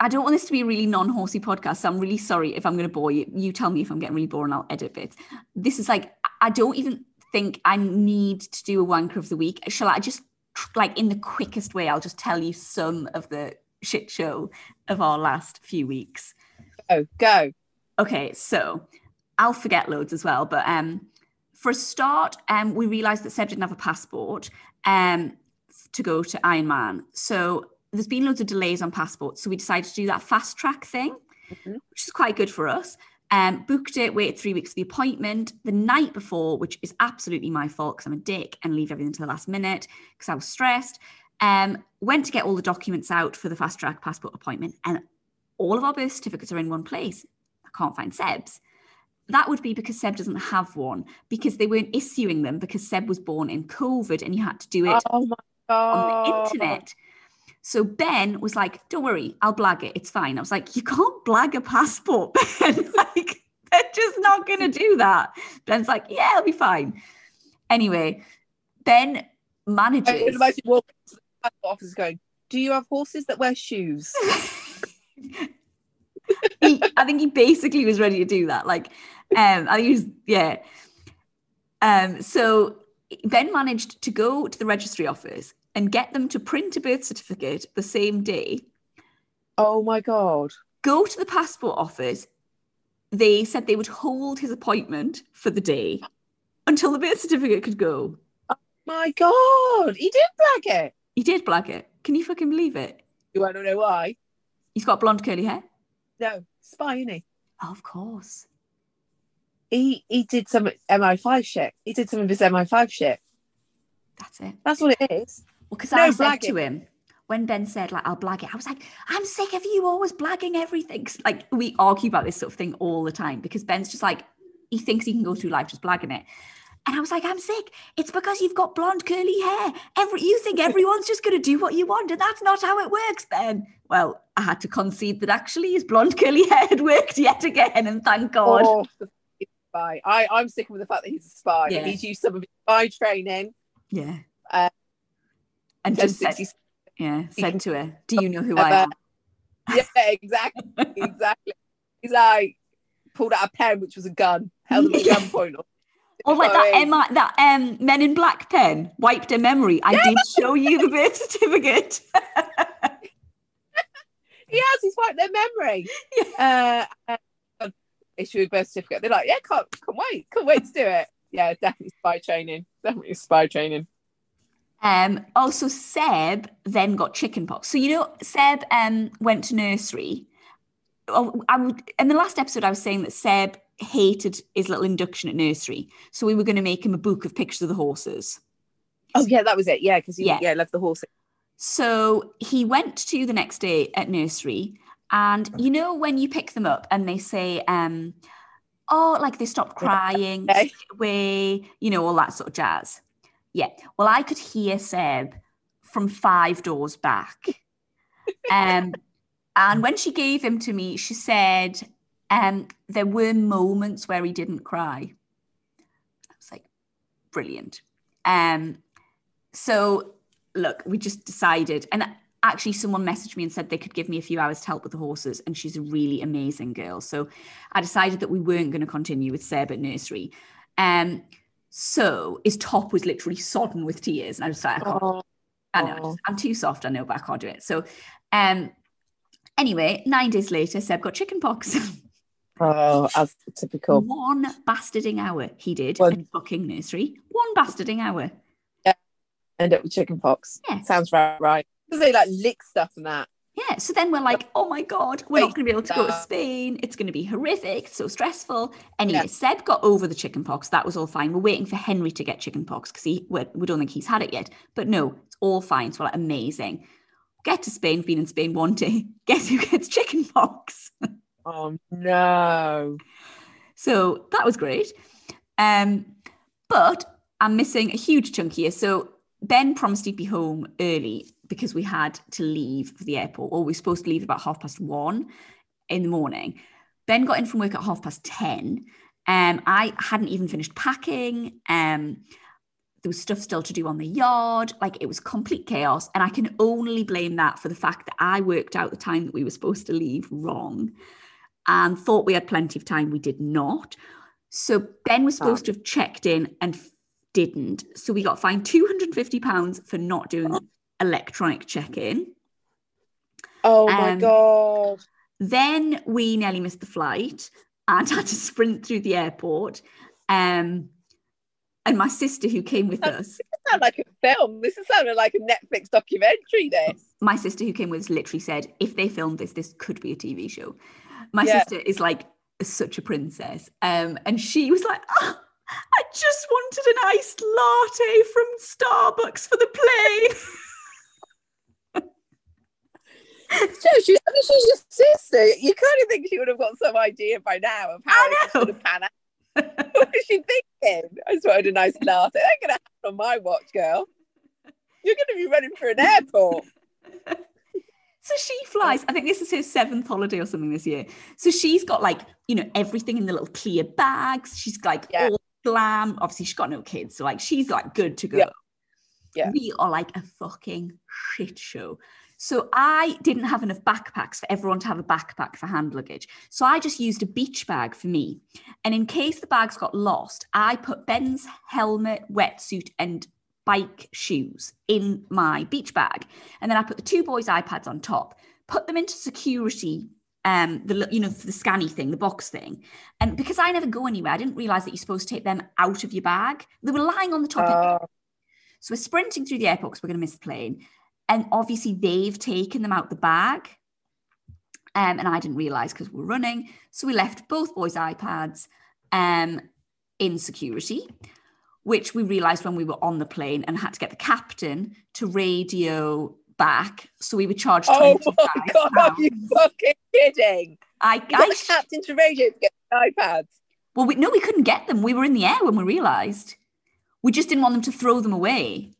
Speaker 1: I don't want this to be a really non-horsey podcast, so I'm really sorry if I'm going to bore you. You tell me if I'm getting really boring, I'll edit bits. This is like I don't even think I need to do a wanker of the week. Shall I just like in the quickest way? I'll just tell you some of the shit show of our last few weeks.
Speaker 2: Go, go.
Speaker 1: Okay, so I'll forget loads as well. But um, for a start, um, we realised that Seb didn't have a passport um, to go to Iron Man. So there's been loads of delays on passports. So we decided to do that fast track thing,
Speaker 2: Mhm.
Speaker 1: which is quite good for us. Um, booked it, waited three weeks for the appointment the night before, which is absolutely my fault because I'm a dick and leave everything to the last minute because I was stressed. Um, went to get all the documents out for the fast track passport appointment, and all of our birth certificates are in one place. I can't find Seb's. That would be because Seb doesn't have one because they weren't issuing them because Seb was born in COVID and you had to do it
Speaker 2: Oh
Speaker 1: on the internet. So Ben was like, "Don't worry, I'll blag it. It's fine." I was like, "You can't blag a passport, Ben. like they're just not going to do that." Ben's like, "Yeah, it'll be fine." Anyway, Ben
Speaker 2: I can
Speaker 1: manages.
Speaker 2: imagine walking to the passport office going, Do you have horses that wear shoes?
Speaker 1: he, I think he basically was ready to do that. Like, um, I think he was, yeah. Um, so Ben managed to go to the registry office and get them to print a birth certificate the same day.
Speaker 2: Oh my god.
Speaker 1: Go to the passport office. They said they would hold his appointment for the day until the birth certificate could go.
Speaker 2: Oh my god. He did black it.
Speaker 1: He did black it. Can you fucking believe it?
Speaker 2: You want to know why?
Speaker 1: He's got blonde curly hair.
Speaker 2: No, spy, isn't he?
Speaker 1: Oh, of course.
Speaker 2: He he did some MI5 shit. He did some of his MI5 shit.
Speaker 1: That's it.
Speaker 2: That's what it is.
Speaker 1: Well, because
Speaker 2: No,
Speaker 1: I said to him when Ben said like I'll blag it, I was like, I'm sick of you always blagging everything. Like we argue about this sort of thing all the time because Ben's just like he thinks he can go through life just blagging it. And I was like, I'm sick. It's because you've got blonde curly hair. Every you think everyone's just gonna do what you want, and that's not how it works, Ben. Well, I had to concede that actually his blonde curly hair had worked yet again, and thank God.
Speaker 2: Oh, spy. I, I'm sick with the fact that he's a spy.
Speaker 1: Yeah.
Speaker 2: He's used some of his spy training.
Speaker 1: Yeah.
Speaker 2: Uh,
Speaker 1: and just said, yeah, said to her, "Do you know who I am?"
Speaker 2: Yeah, exactly. exactly. He's like pulled out a pen, which was a gun, held at gunpoint.
Speaker 1: Or like that. MI, that um Men in Black pen wiped a memory. I did show you the birth certificate.
Speaker 2: He has. He's wiped their memory. Uh, uh, issue a birth certificate. They're like, yeah, can't, can't wait, can't wait to do it. Yeah, definitely spy training. Definitely spy training.
Speaker 1: um, also Seb then got chickenpox. So you know Seb um went to nursery. Oh, I would in the last episode I was saying that Seb hated his little induction at nursery. So we were going to make him a book of pictures of the horses.
Speaker 2: Oh yeah, that was it. Yeah, because
Speaker 1: Yeah.
Speaker 2: yeah, left the horses.
Speaker 1: So he went to the next day at nursery, and you know when you pick them up and they say, um, "Oh, like they stopped crying,
Speaker 2: Okay.
Speaker 1: away," you know, all that sort of jazz. Yeah. Well, I could hear Seb from five doors back, um, and when she gave him to me, she said, um, "There were moments where he didn't cry." I was like, "Brilliant." Um, so look, we just decided, and actually, someone messaged me and said they could give me a few hours to help with the horses, and she's a really amazing girl. So I decided that we weren't going to continue with Seb at nursery. Um, so his top was literally sodden with tears, and I was like, I, can't,
Speaker 2: Oh,
Speaker 1: I know, I I'm too soft, I know, but I can't do it. So, um, anyway, nine days later, Seb got chickenpox.
Speaker 2: oh, as typical.
Speaker 1: One bastarding hour he did
Speaker 2: One-
Speaker 1: in fucking nursery. One bastarding hour.
Speaker 2: End up with chicken pox.
Speaker 1: Yeah.
Speaker 2: Sounds right. Right. Because they like lick stuff and that.
Speaker 1: Yeah, so then we're like, oh my God, we're not going to be able to go to Spain. It's going to be horrific, so stressful. Anyway,
Speaker 2: Yeah.
Speaker 1: Seb got over the chickenpox. That was all fine. We're waiting for Henry to get chickenpox because he we, we don't think he's had it yet. But no, it's all fine. So we're like, amazing. Get to Spain, been in Spain one day. Guess who gets chickenpox?
Speaker 2: Oh no.
Speaker 1: So that was great. Um, but I'm missing a huge chunk here. So Ben promised he'd be home early because we had to leave for the airport, or we were supposed to leave about half past one in the morning. Ben got in from work at half past 10. Um, I hadn't even finished packing. Um, there was stuff still to do on the yard. Like it was complete chaos. And I can only blame that for the fact that I worked out the time that we were supposed to leave wrong and thought we had plenty of time. We did not. So Ben was supposed to have checked in and didn't. So we got fined £250 for not doing electronic check in.
Speaker 2: Oh my
Speaker 1: Um,
Speaker 2: god.
Speaker 1: Then we nearly missed the flight and had to sprint through the airport. Um, and my sister, who came with us,
Speaker 2: This sounds like a film. This is sounding like a Netflix documentary. This.
Speaker 1: my sister who came with us literally said, if they filmed this, this could be a TV show. My
Speaker 2: Yeah.
Speaker 1: sister is like such a princess. Um, and she was like, "Oh, I just wanted an iced latte from Starbucks for the plane.
Speaker 2: So she, I mean, she's your sister. You kind of think she would have got some idea by now of how it's going to pan out. what is she thinking? I just wanted a nice latte. That ain't going to happen on my watch, girl. You're going to be running for an airport.
Speaker 1: So she flies. I think this is her seventh holiday or something this year. So she's got like, you know, everything in the little clear bags. She's like
Speaker 2: Yeah.
Speaker 1: all glam. Obviously, she's got no kids. So like she's like good to go.
Speaker 2: Yeah. Yeah.
Speaker 1: We are like a fucking shit show. So I didn't have enough backpacks for everyone to have a backpack for hand luggage. So I just used a beach bag for me. And in case the bags got lost, I put Ben's helmet, wetsuit, and bike shoes in my beach bag. And then I put the two boys' iPads on top, put them into security, um, the you know, the scanny thing, the box thing. And because I never go anywhere, I didn't realize that you're supposed to take them out of your bag. They were lying on the top.
Speaker 2: Oh,
Speaker 1: So we're sprinting through the airport because we're going to miss the plane. And obviously, they've taken them out the bag. Um, and I didn't realize because we're running. So we left both boys' iPads um, in security, which we realized when we were on the plane and had to get the captain to radio back. So we were charged
Speaker 2: oh
Speaker 1: 25
Speaker 2: my god, are you fucking kidding?
Speaker 1: I,
Speaker 2: You got
Speaker 1: I
Speaker 2: the captain to radio to get the iPads.
Speaker 1: well, we, no, we couldn't get them. We were in the air when we realized. We just didn't want them to throw them away.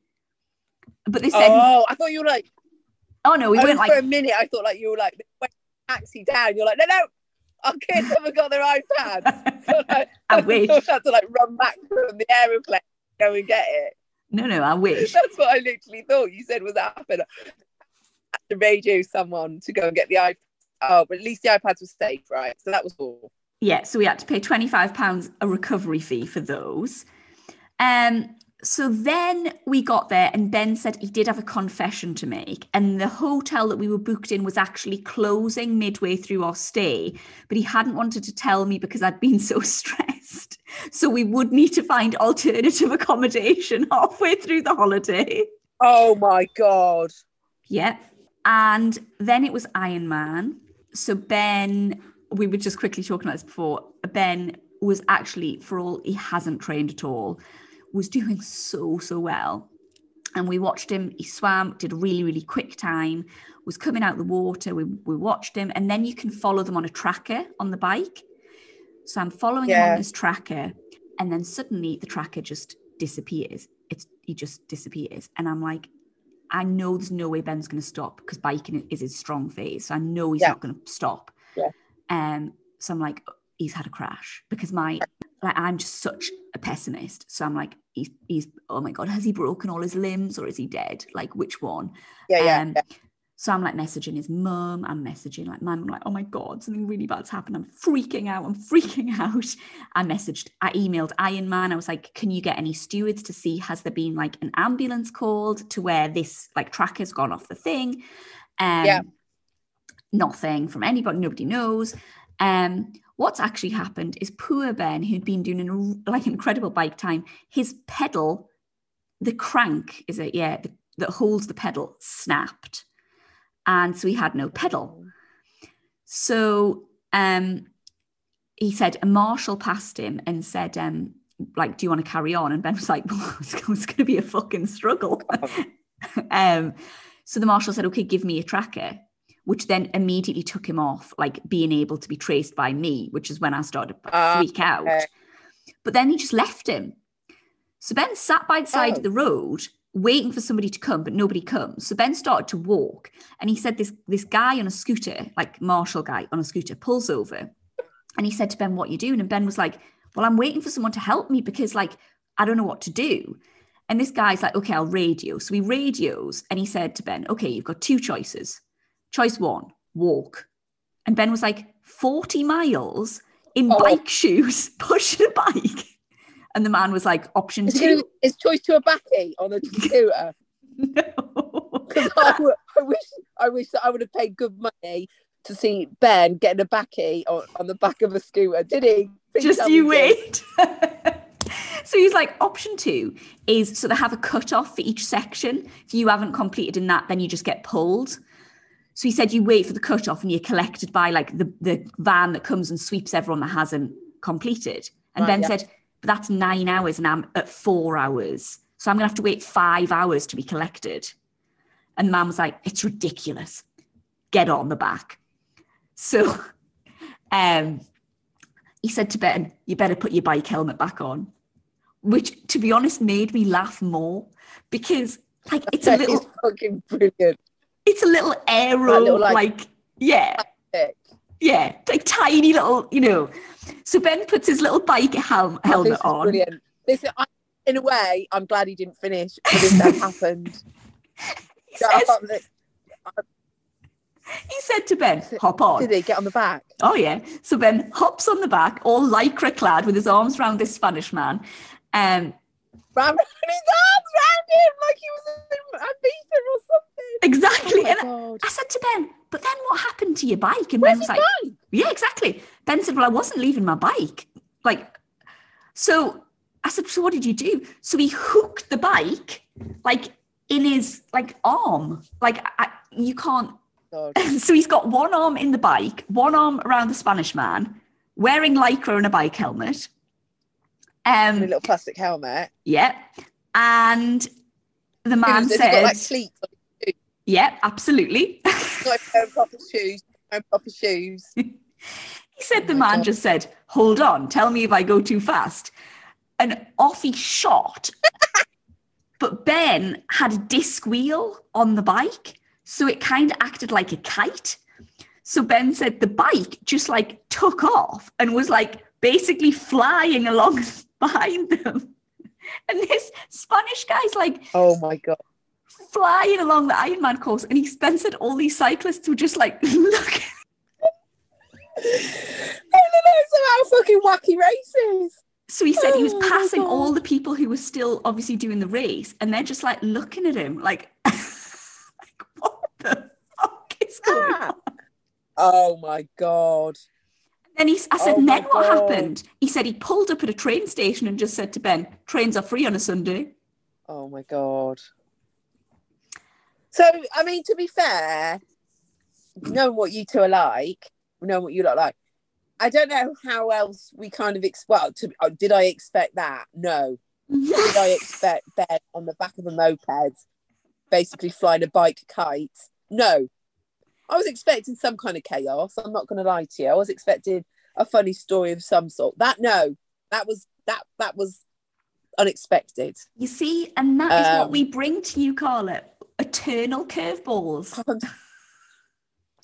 Speaker 1: But they said,
Speaker 2: Oh, I thought you were like,
Speaker 1: oh no, we
Speaker 2: I
Speaker 1: weren't like,
Speaker 2: for a minute, I thought like you were like, taxi down. You're like, no, no, our kids haven't got their iPads. So, like,
Speaker 1: I wish.
Speaker 2: had to like run back from the aeroplane, go and get it.
Speaker 1: No, no, I wish.
Speaker 2: That's what I literally thought you said was happening. Had to radio someone to go and get the iPad. Oh, but at least the iPads were safe, right? So that was all.
Speaker 1: Yeah, so we had to pay £25 a recovery fee for those. Um, so then we got there, and Ben said he did have a confession to make. And the hotel that we were booked in was actually closing midway through our stay, but he hadn't wanted to tell me because I'd been so stressed. So we would need to find alternative accommodation halfway through the holiday.
Speaker 2: Oh my god.
Speaker 1: Yeah. And then it was Iron Man. So Ben, we were just quickly talking about this before. Ben was actually, for all he hasn't trained at all, was doing so, so well. And we watched him, he swam, did a really, really quick time, was coming out the water. We, we watched him. And then you can follow them on a tracker on the bike. So I'm following him on this tracker. And then suddenly the tracker just disappears. It's he just disappears. And I'm like, I know there's no way Ben's going to stop because biking is his strong phase. So I know he's
Speaker 2: Yeah.
Speaker 1: not going to stop.
Speaker 2: Yeah.
Speaker 1: Um. So I'm like, he's had a crash because my like I'm just such a pessimist. So I'm like, he's he's oh my god, has he broken all his limbs or is he dead? Like which one?
Speaker 2: Yeah, yeah.
Speaker 1: Um,
Speaker 2: yeah.
Speaker 1: So I'm like messaging his mum. I'm messaging like mum. I'm like, oh my god, something really bad's happened. I'm freaking out. I'm freaking out. I messaged. I emailed Iron Man. I was like, can you get any stewards to see has there been like an ambulance called to where this like tracker's gone off the thing? Um,
Speaker 2: Yeah.
Speaker 1: Nothing from anybody. Nobody knows. Um, what's actually happened is poor Ben, who'd been doing an like incredible bike time, his pedal, the crank is it? Yeah, the, that holds the pedal snapped and so he had no pedal. So um, he said a marshal passed him and said, um, like, do you want to carry on? And Ben was like, well, it's, going to be a fucking struggle. um, so the marshal said, okay, give me a tracker. Which then immediately took him off, like being able to be traced by me, which is when I started to
Speaker 2: Ah,
Speaker 1: freak out.
Speaker 2: okay.
Speaker 1: But then he just left him. So Ben sat by the side
Speaker 2: Oh.
Speaker 1: of the road waiting for somebody to come, but nobody comes. So Ben started to walk and he said this this guy on a scooter, like Marshall guy on a scooter, pulls over. And he said to Ben, What you doing? And Ben was like, Well, I'm waiting for someone to help me because like I don't know what to do. And this guy's like, Okay, I'll radio. So he radios and he said to Ben, Okay, you've got two choices. Choice one, walk. And Ben was like, 40 miles in
Speaker 2: Oh.
Speaker 1: bike shoes, pushing a bike. And the man was like, option
Speaker 2: Is gonna
Speaker 1: two.
Speaker 2: be- Is choice to a backy on a scooter?
Speaker 1: No.
Speaker 2: I, I wish I wish that I would have paid good money to see Ben getting a backy on, on the back of a scooter. Did he? Please
Speaker 1: Just you wait. so he's like, option two is so they have a cut off for each section. If you haven't completed in that, then you just get pulled. So he said you wait for the cutoff and you're collected by like the, the van that comes and sweeps everyone that hasn't completed. And
Speaker 2: Right,
Speaker 1: Ben
Speaker 2: yeah.
Speaker 1: said, but that's nine hours and I'm at four hours. So I'm gonna have to wait five hours to be collected. And man was like, it's ridiculous. Get on the back. So um he said to Ben, you better put your bike helmet back on. Which to be honest made me laugh more because like it's a little
Speaker 2: fucking brilliant.
Speaker 1: It's a little arrow,
Speaker 2: little, like-
Speaker 1: like yeah yeah like tiny little you know so ben puts his little bike helm-
Speaker 2: Oh,
Speaker 1: helmet
Speaker 2: this is
Speaker 1: on
Speaker 2: Brilliant. This, I, in a way, I'm glad he didn't finish. But that happened.
Speaker 1: he, says, he said to ben hop on Did
Speaker 2: he get on the back?
Speaker 1: oh yeah so ben hops on the back all lycra clad with his arms around this spanish man um
Speaker 2: Ram his arms around him like he was in Ibiza or something.
Speaker 1: Exactly
Speaker 2: Oh
Speaker 1: and i said to ben but then what happened to your bike and
Speaker 2: Where's
Speaker 1: ben was like? Yeah, exactly. Ben said, Well, I wasn't leaving my bike. Like, so I said, So what did you do? So he hooked the bike like in his like arm. Like I, you can't so he's got one arm in the bike, one arm around the Spanish man, wearing lycra and a bike helmet.
Speaker 2: And a
Speaker 1: Um,
Speaker 2: little plastic helmet.
Speaker 1: yeah. And the man said,
Speaker 2: got like
Speaker 1: Yeah, absolutely.
Speaker 2: Not proper shoes. Wearing proper shoes.
Speaker 1: He said oh the
Speaker 2: Oh my
Speaker 1: man
Speaker 2: God.
Speaker 1: just said, Hold on, tell me if I go too fast. And off he shot. but Ben had a disc wheel on the bike. So it kind of acted like a kite. So Ben said the bike just like took off and was like basically flying along behind them. And this Spanish guy's like
Speaker 2: Oh my god.
Speaker 1: Flying along the Ironman course. And he said all these cyclists were just like, look
Speaker 2: somehow fucking wacky races.
Speaker 1: So he said he was
Speaker 2: Oh
Speaker 1: passing all the people who were still obviously doing the race, and they're just like looking at him, like, like what the fuck is going on?
Speaker 2: Ah. Oh my god.
Speaker 1: Then he, I said,
Speaker 2: Oh
Speaker 1: then what
Speaker 2: God.
Speaker 1: happened? He said he pulled up at a train station and just said to Ben, trains are free on a Sunday.
Speaker 2: Oh my god. So I mean, to be fair, knowing what you two are like, knowing what you look like, I don't know how else we kind of ex- well. To, oh, did I expect that? No. Did I expect Ben on the back of a moped, basically flying a bike kite? No. I was expecting some kind of chaos. I'm not going to lie to you. I was expecting a funny story of some sort. That no, that was that that was unexpected.
Speaker 1: you see, and that is what
Speaker 2: Um,
Speaker 1: we bring to you, Carla. Eternal curveballs.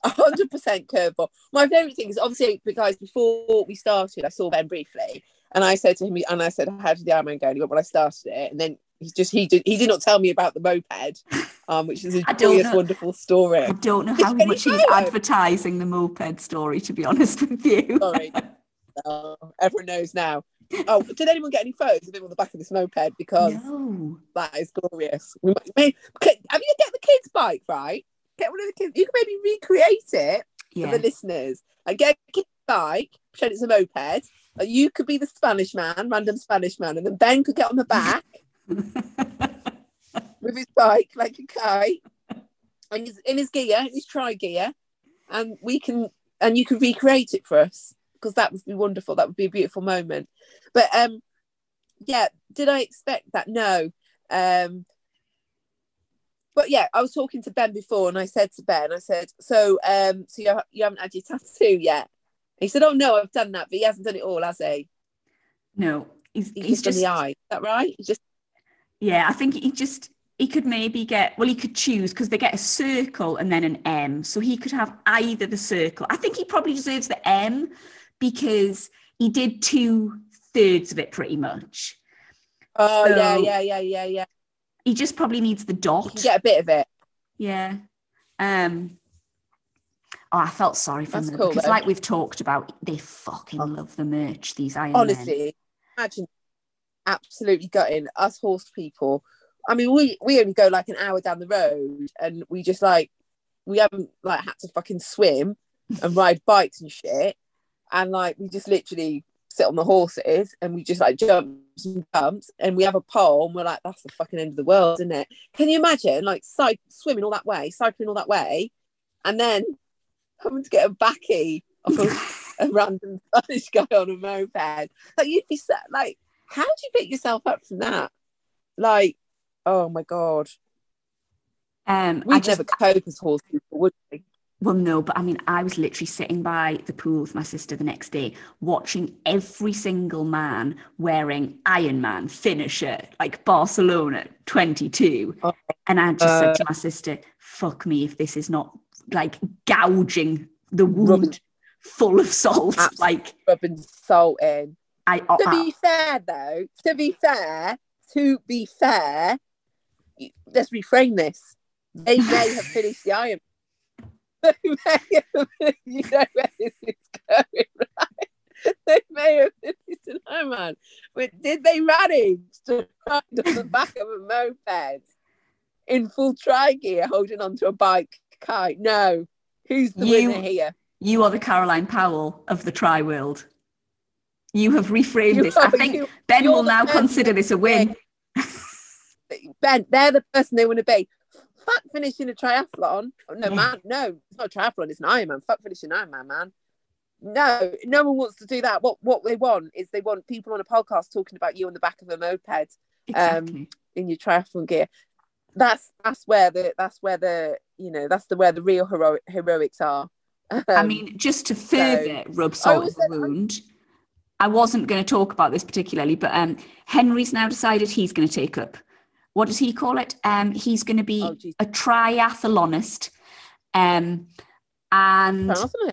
Speaker 2: A hundred percent curveball. My favourite thing is obviously because before we started, I saw Ben briefly, and I said to him, and I said, "How did the Ironman go?" And he went, "Well, I started it," and then he's just he did he did not tell me about the moped, um, which is a joyous, wonderful story.
Speaker 1: I don't know how much he's advertising the moped story, to be honest with you.
Speaker 2: Sorry, everyone knows now. Oh, did anyone get any photos of him on the back of this moped? Because
Speaker 1: No.
Speaker 2: that is glorious. We might, may, have you get the kids' bike right? Get one of the kids. You can maybe recreate it for the listeners. And get a kid's bike, pretend it's a moped. And you could be the Spanish man, random Spanish man, and then Ben could get on the back with his bike like a kite, and he's in his gear, his tri gear, and we can and you can recreate it for us because that would be wonderful. That would be a beautiful moment. But um, yeah, did I expect that? No. Um, but yeah, I was talking to Ben before, and I said to Ben, I said, "So, um, so you, you haven't had your tattoo yet?" He said, "Oh no, I've done that, but he hasn't done it all, has he?"
Speaker 1: No, he's
Speaker 2: He's,
Speaker 1: he's
Speaker 2: just, the eye. Is that right? He just
Speaker 1: yeah. I think he just he could maybe get well. He could choose because they get a circle and then an M, so he could have either the circle. I think he probably deserves the M because he did two thirds of it pretty much.
Speaker 2: oh yeah,
Speaker 1: So-
Speaker 2: yeah, yeah, yeah, yeah.
Speaker 1: He just probably needs the dot.
Speaker 2: get a bit of it.
Speaker 1: Yeah. Um. Oh, I felt sorry for
Speaker 2: That's
Speaker 1: them
Speaker 2: cool,
Speaker 1: because,
Speaker 2: though.
Speaker 1: like we've talked about, they fucking
Speaker 2: Oh.
Speaker 1: love the merch. These Iron Men.
Speaker 2: Honestly, imagine absolutely gutting us horse people. I mean, we we only go like an hour down the road, and we just like we haven't like had to fucking swim and ride bikes and shit, and like we just literally sit on the horses and we just like jump and jumps, and we have a pole, and we're like, that's the fucking end of the world, isn't it? Can you imagine like cy- swimming all that way, cycling all that way, and then having to get a backy of a, a random Spanish guy on a moped? Like you'd be set like how do you pick yourself up from that? Like, oh my god,
Speaker 1: Um,
Speaker 2: we'd
Speaker 1: just,
Speaker 2: never cope as horse people, would we?
Speaker 1: Well, no, but I mean, I was literally sitting by the pool with my sister the next day, watching every single man wearing Iron Man finisher, like Barcelona 22.
Speaker 2: Oh.
Speaker 1: And I just said
Speaker 2: Uh.
Speaker 1: to my sister, fuck me if this is not like gouging the wound
Speaker 2: Rubbing-
Speaker 1: full of salt. Like,
Speaker 2: Rubbing salt in.
Speaker 1: I, oh,
Speaker 2: To be fair, though, to be fair, to be fair, let's reframe this. They may have finished the Iron. They may have, you know where this is going, right? They may have finished an Man, but did they manage to ride on the back of a moped in full tri gear, holding onto a bike kite? No. Who's the
Speaker 1: You-
Speaker 2: winner here?
Speaker 1: you are the Caroline Powell of the tri world. You have reframed
Speaker 2: You
Speaker 1: this. I think
Speaker 2: you-
Speaker 1: Ben will now consider this a win.
Speaker 2: Ben, they're the person they want to be. Fuck finishing a triathlon. Oh, no, man, no, it's not a triathlon, it's an Ironman. Fuck finishing an Ironman, man. No, no one wants to do that. What what they want is they want people on a podcast talking about you on the back of a moped
Speaker 1: Exactly.
Speaker 2: in your triathlon gear. That's that's where the that's where the you know that's the where the real heroic heroics are.
Speaker 1: I
Speaker 2: Um,
Speaker 1: mean, just to further rub salt in the
Speaker 2: I-
Speaker 1: wound, I wasn't going to talk about this particularly, but um, Henry's now decided he's going to take up. What does he call it? Um, he's going to be
Speaker 2: Oh,
Speaker 1: a triathlonist, um, and
Speaker 2: wasn't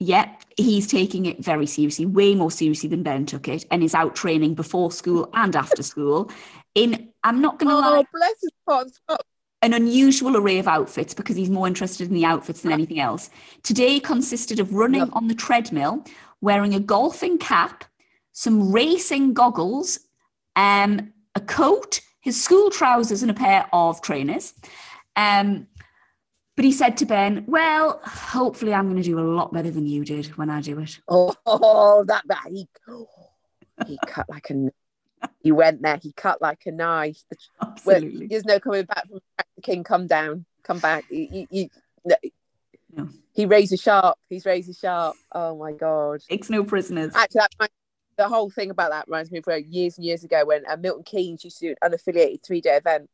Speaker 1: yeah, he's taking it very seriously, way more seriously than Ben took it, and is out training before school and after school. In I'm not going to lie,
Speaker 2: Oh, bless his heart.
Speaker 1: an unusual array of outfits because he's more interested in the outfits than anything else. Today consisted of running
Speaker 2: Yep.
Speaker 1: on the treadmill, wearing a golfing cap, some racing goggles, um, a coat, his school trousers, and a pair of trainers. Um, but he said to Ben, Well, hopefully I'm going to do a lot better than you did when I do it.
Speaker 2: Oh, that guy. He, he cut like a. He went there. He cut like a knife. Well,
Speaker 1: Absolutely.
Speaker 2: there's no coming back from the king. Come down. Come back. He, he, he, no. He razor sharp. He's razor sharp. Oh my god.
Speaker 1: Takes no prisoners.
Speaker 2: Actually, that reminds- the whole thing about that reminds me of years and years ago when uh, Milton Keynes used to do an unaffiliated three day event.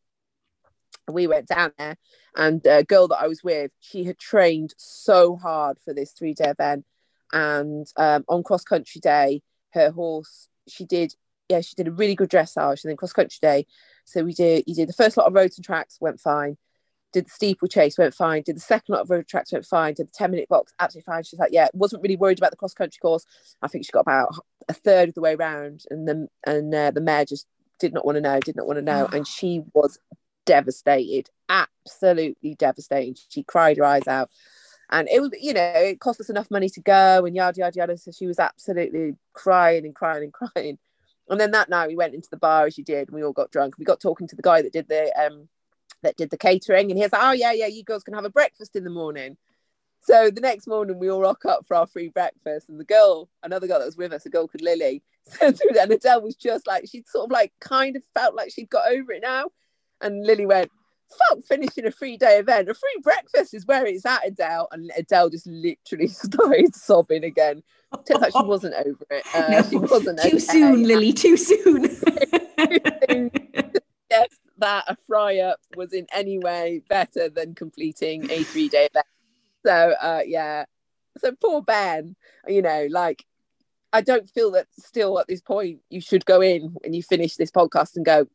Speaker 2: We went down there, and a girl that I was with, she had trained so hard for this three day event. And um, on cross country day, her horse, she did, yeah, she did a really good dressage. And then cross country day, so we did, you did the first lot of roads and tracks, went fine. Did the steeplechase, went fine. Did the second lot of road tracks, went fine. Did the 10 minute box, absolutely fine. She's like, yeah, wasn't really worried about the cross country course. I think she got about a third of the way round, and the and uh, the mare just did not want to know, did not want to know, and she was devastated, absolutely devastated. She cried her eyes out, and it was, you know, it cost us enough money to go, and yada yada yada. So she was absolutely crying and crying and crying. And then that night we went into the bar as you did, and we all got drunk. We got talking to the guy that did the um that did the catering, and he was like, "Oh yeah, yeah, you girls can have a breakfast in the morning." So the next morning we all rock up for our free breakfast, and the girl, another girl that was with us, a girl called Lily, said to and Adele was just like she'd sort of like kind of felt like she'd got over it now, and Lily went, "Fuck finishing a free day event, a free breakfast is where it's at, Adele," and Adele just literally started sobbing again. Turns out she wasn't over it. Uh,
Speaker 1: No,
Speaker 2: she wasn't
Speaker 1: too
Speaker 2: okay.
Speaker 1: soon, Lily, too soon.
Speaker 2: yes, that a fry up was in any way better than completing a three day event. So uh, yeah, so poor Ben. You know, like I don't feel that still at this point you should go in when you finish this podcast and go.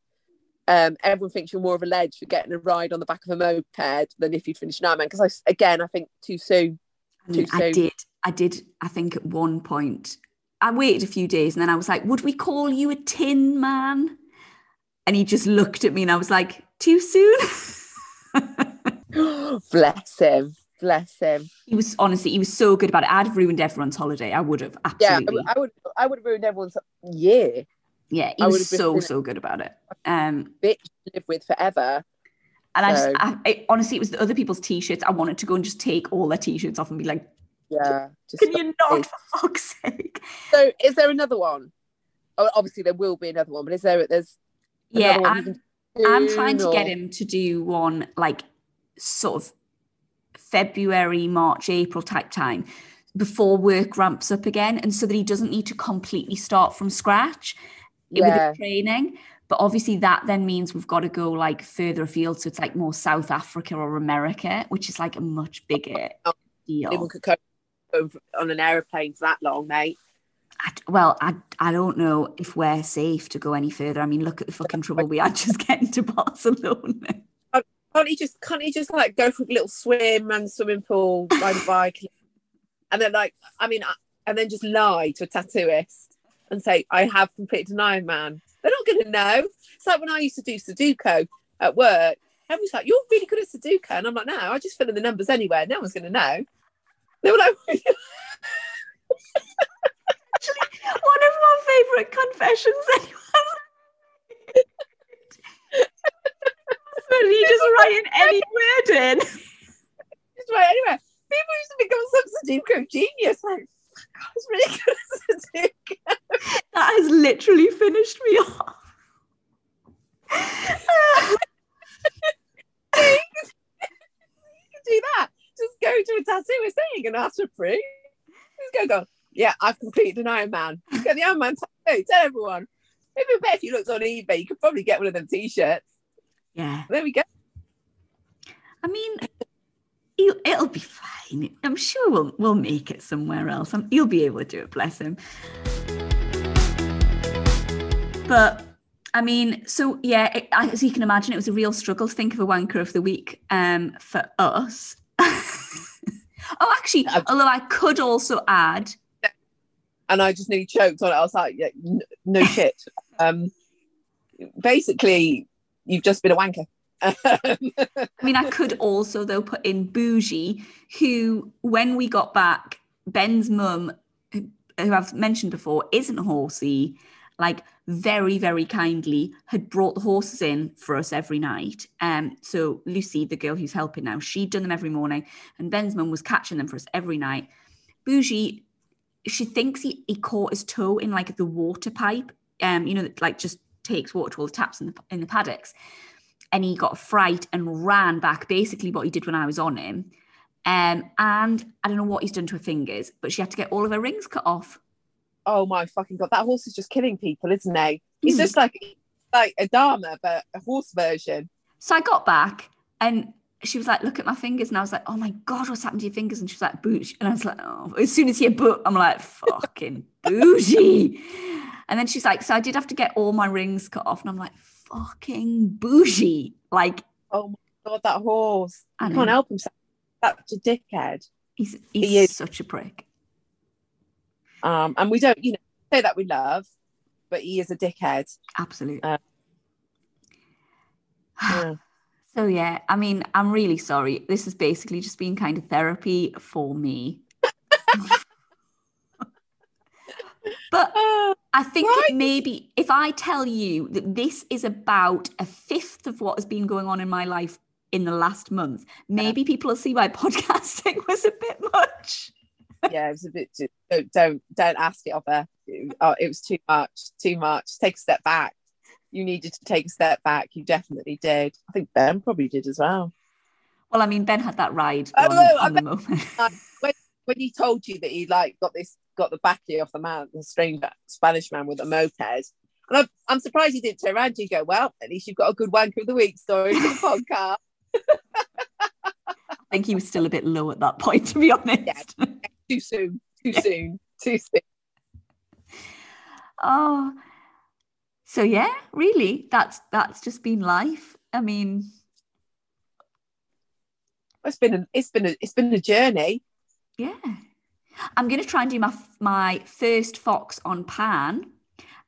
Speaker 2: Um, everyone thinks you're more of a ledge for getting a ride on the back of a moped than if you'd finished an Ironman. Because I, again, I think too soon. Too
Speaker 1: I
Speaker 2: soon.
Speaker 1: did. I did. I think at one point, I waited a few days and then I was like, would we call you a tin man? And he just looked at me and I was like, too soon?
Speaker 2: Bless him. Bless him.
Speaker 1: he was honestly, he was so good about it. I'd have ruined everyone's holiday. I would have absolutely. Yeah.
Speaker 2: I would. I would have ruined everyone's year.
Speaker 1: Yeah, he
Speaker 2: I
Speaker 1: was
Speaker 2: would have been
Speaker 1: so, so good about it. Um,
Speaker 2: Bitch to live with forever.
Speaker 1: and I just, I, I, honestly, it was the other people's t-shirts. I wanted to go and just take all their t-shirts off and be like,
Speaker 2: Yeah. Just
Speaker 1: can you not,
Speaker 2: it.
Speaker 1: for fuck's sake?
Speaker 2: So, is there another one? Oh, obviously there will be another one, but is there? There's
Speaker 1: Yeah, I'm, I'm trying to get him to do one like sort of February, March, April type time before work ramps up again, and so that he doesn't need to completely start from scratch with
Speaker 2: Yeah.
Speaker 1: the training. But obviously, that then means we've got to go like further afield, so it's like more South Africa or America, which is like a much bigger
Speaker 2: Anyone
Speaker 1: deal.
Speaker 2: could go on an aeroplane for that long, mate.
Speaker 1: I well, I I don't know if we're safe to go any further. I mean, look at the fucking trouble we had just getting to Barcelona.
Speaker 2: Can't he just? Can't he just like go for a little swim and swimming pool, ride a bike, and then like, I mean, and then just lie to a tattooist and say, "I have completed an Ironman." They're not going to know. It's like when I used to do Sudoku at work. Everyone's like, "You're really good at Sudoku," and I'm like, "No, I just fill in the numbers anywhere. No one's going to know." They were like, Actually,
Speaker 1: One of my favourite confessions anyone But he just writing any word in.
Speaker 2: Just right, anyway, people used to become some Sudoku genius. Like, I was really good at Sudoku.
Speaker 1: That has literally finished me off.
Speaker 2: you can do that. Just go to a tattoo We're saying and ask for proof. Just go, go, yeah, I've completed an Ironman. Get the Ironman tattoo. Tell everyone. Maybe bet if you looked on eBay, you could probably get one of them t-shirts.
Speaker 1: Yeah.
Speaker 2: There we go.
Speaker 1: I mean, it'll be fine. I'm sure we'll we'll make it somewhere else. Um he'll be able to do it, bless him. But I mean, so yeah, it, as you can imagine, it was a real struggle to think of a wanker of the week um, for us. oh, actually, although I could also add,
Speaker 2: And I just nearly choked on it. I was like, yeah, no shit. um, basically, you've just been a wanker.
Speaker 1: I mean, I could also though put in Bougie, who when we got back, Ben's mum, who I've mentioned before, isn't horsey. Like very, very kindly had brought the horses in for us every night. Um, so Lucy, the girl who's helping now, she'd done them every morning, and Ben's mum was catching them for us every night. Bougie, she thinks he, he caught his toe in like the water pipe. Um, you know, like just takes water to all the taps in the in the paddocks and he got a fright and ran back, basically what he did when I was on him. Um, and I don't know what he's done to her fingers, but she had to get all of her rings cut off.
Speaker 2: oh my fucking god, that horse is just killing people, isn't he? He's
Speaker 1: Mm.
Speaker 2: just like like a Dahmer, but a horse version.
Speaker 1: So I got back and she was like, look at my fingers. And I was like, oh my God, what's happened to your fingers? And she was like, boosh. And I was like, oh, as soon as you boot, I'm like, fucking bougie. And then she's like, so I did have to get all my rings cut off. And I'm like, fucking bougie. Like,
Speaker 2: Oh my god, that horse.
Speaker 1: I
Speaker 2: can't help himself. Such a dickhead.
Speaker 1: he's,
Speaker 2: He
Speaker 1: he's
Speaker 2: is.
Speaker 1: such a prick.
Speaker 2: Um, and we don't, you know, say that we love, but he is a dickhead.
Speaker 1: Absolutely.
Speaker 2: Uh, Yeah.
Speaker 1: So yeah, I mean, I'm really sorry. This has basically just been kind of therapy for me. but I oh, think
Speaker 2: Right.
Speaker 1: maybe if I tell you that this is about a fifth of what has been going on in my life in the last month, maybe people will see why podcasting was a bit much.
Speaker 2: yeah, it was a bit. Too, don't don't don't ask it of her. Oh, it was too much. Too much. Take a step back. You needed to take a step back. You definitely did. I think Ben probably did as well.
Speaker 1: Well, I mean, Ben had that ride
Speaker 2: Oh,
Speaker 1: on,
Speaker 2: no,
Speaker 1: on the moment.
Speaker 2: When he told you that he like got this, got the backy off the man, the strange Spanish man with a moped, And I'm, I'm surprised you didn't turn around and go, well, at least you've got a good wanker of the week story for the podcast.
Speaker 1: I think he was still a bit low at that point, to be honest.
Speaker 2: Yeah. Too soon. Too soon. Too soon.
Speaker 1: Oh, so yeah, really, that's that's just been life. I mean,
Speaker 2: It's been a, it's been a, it's been a journey.
Speaker 1: yeah. I'm gonna try and do my my first fox on pan,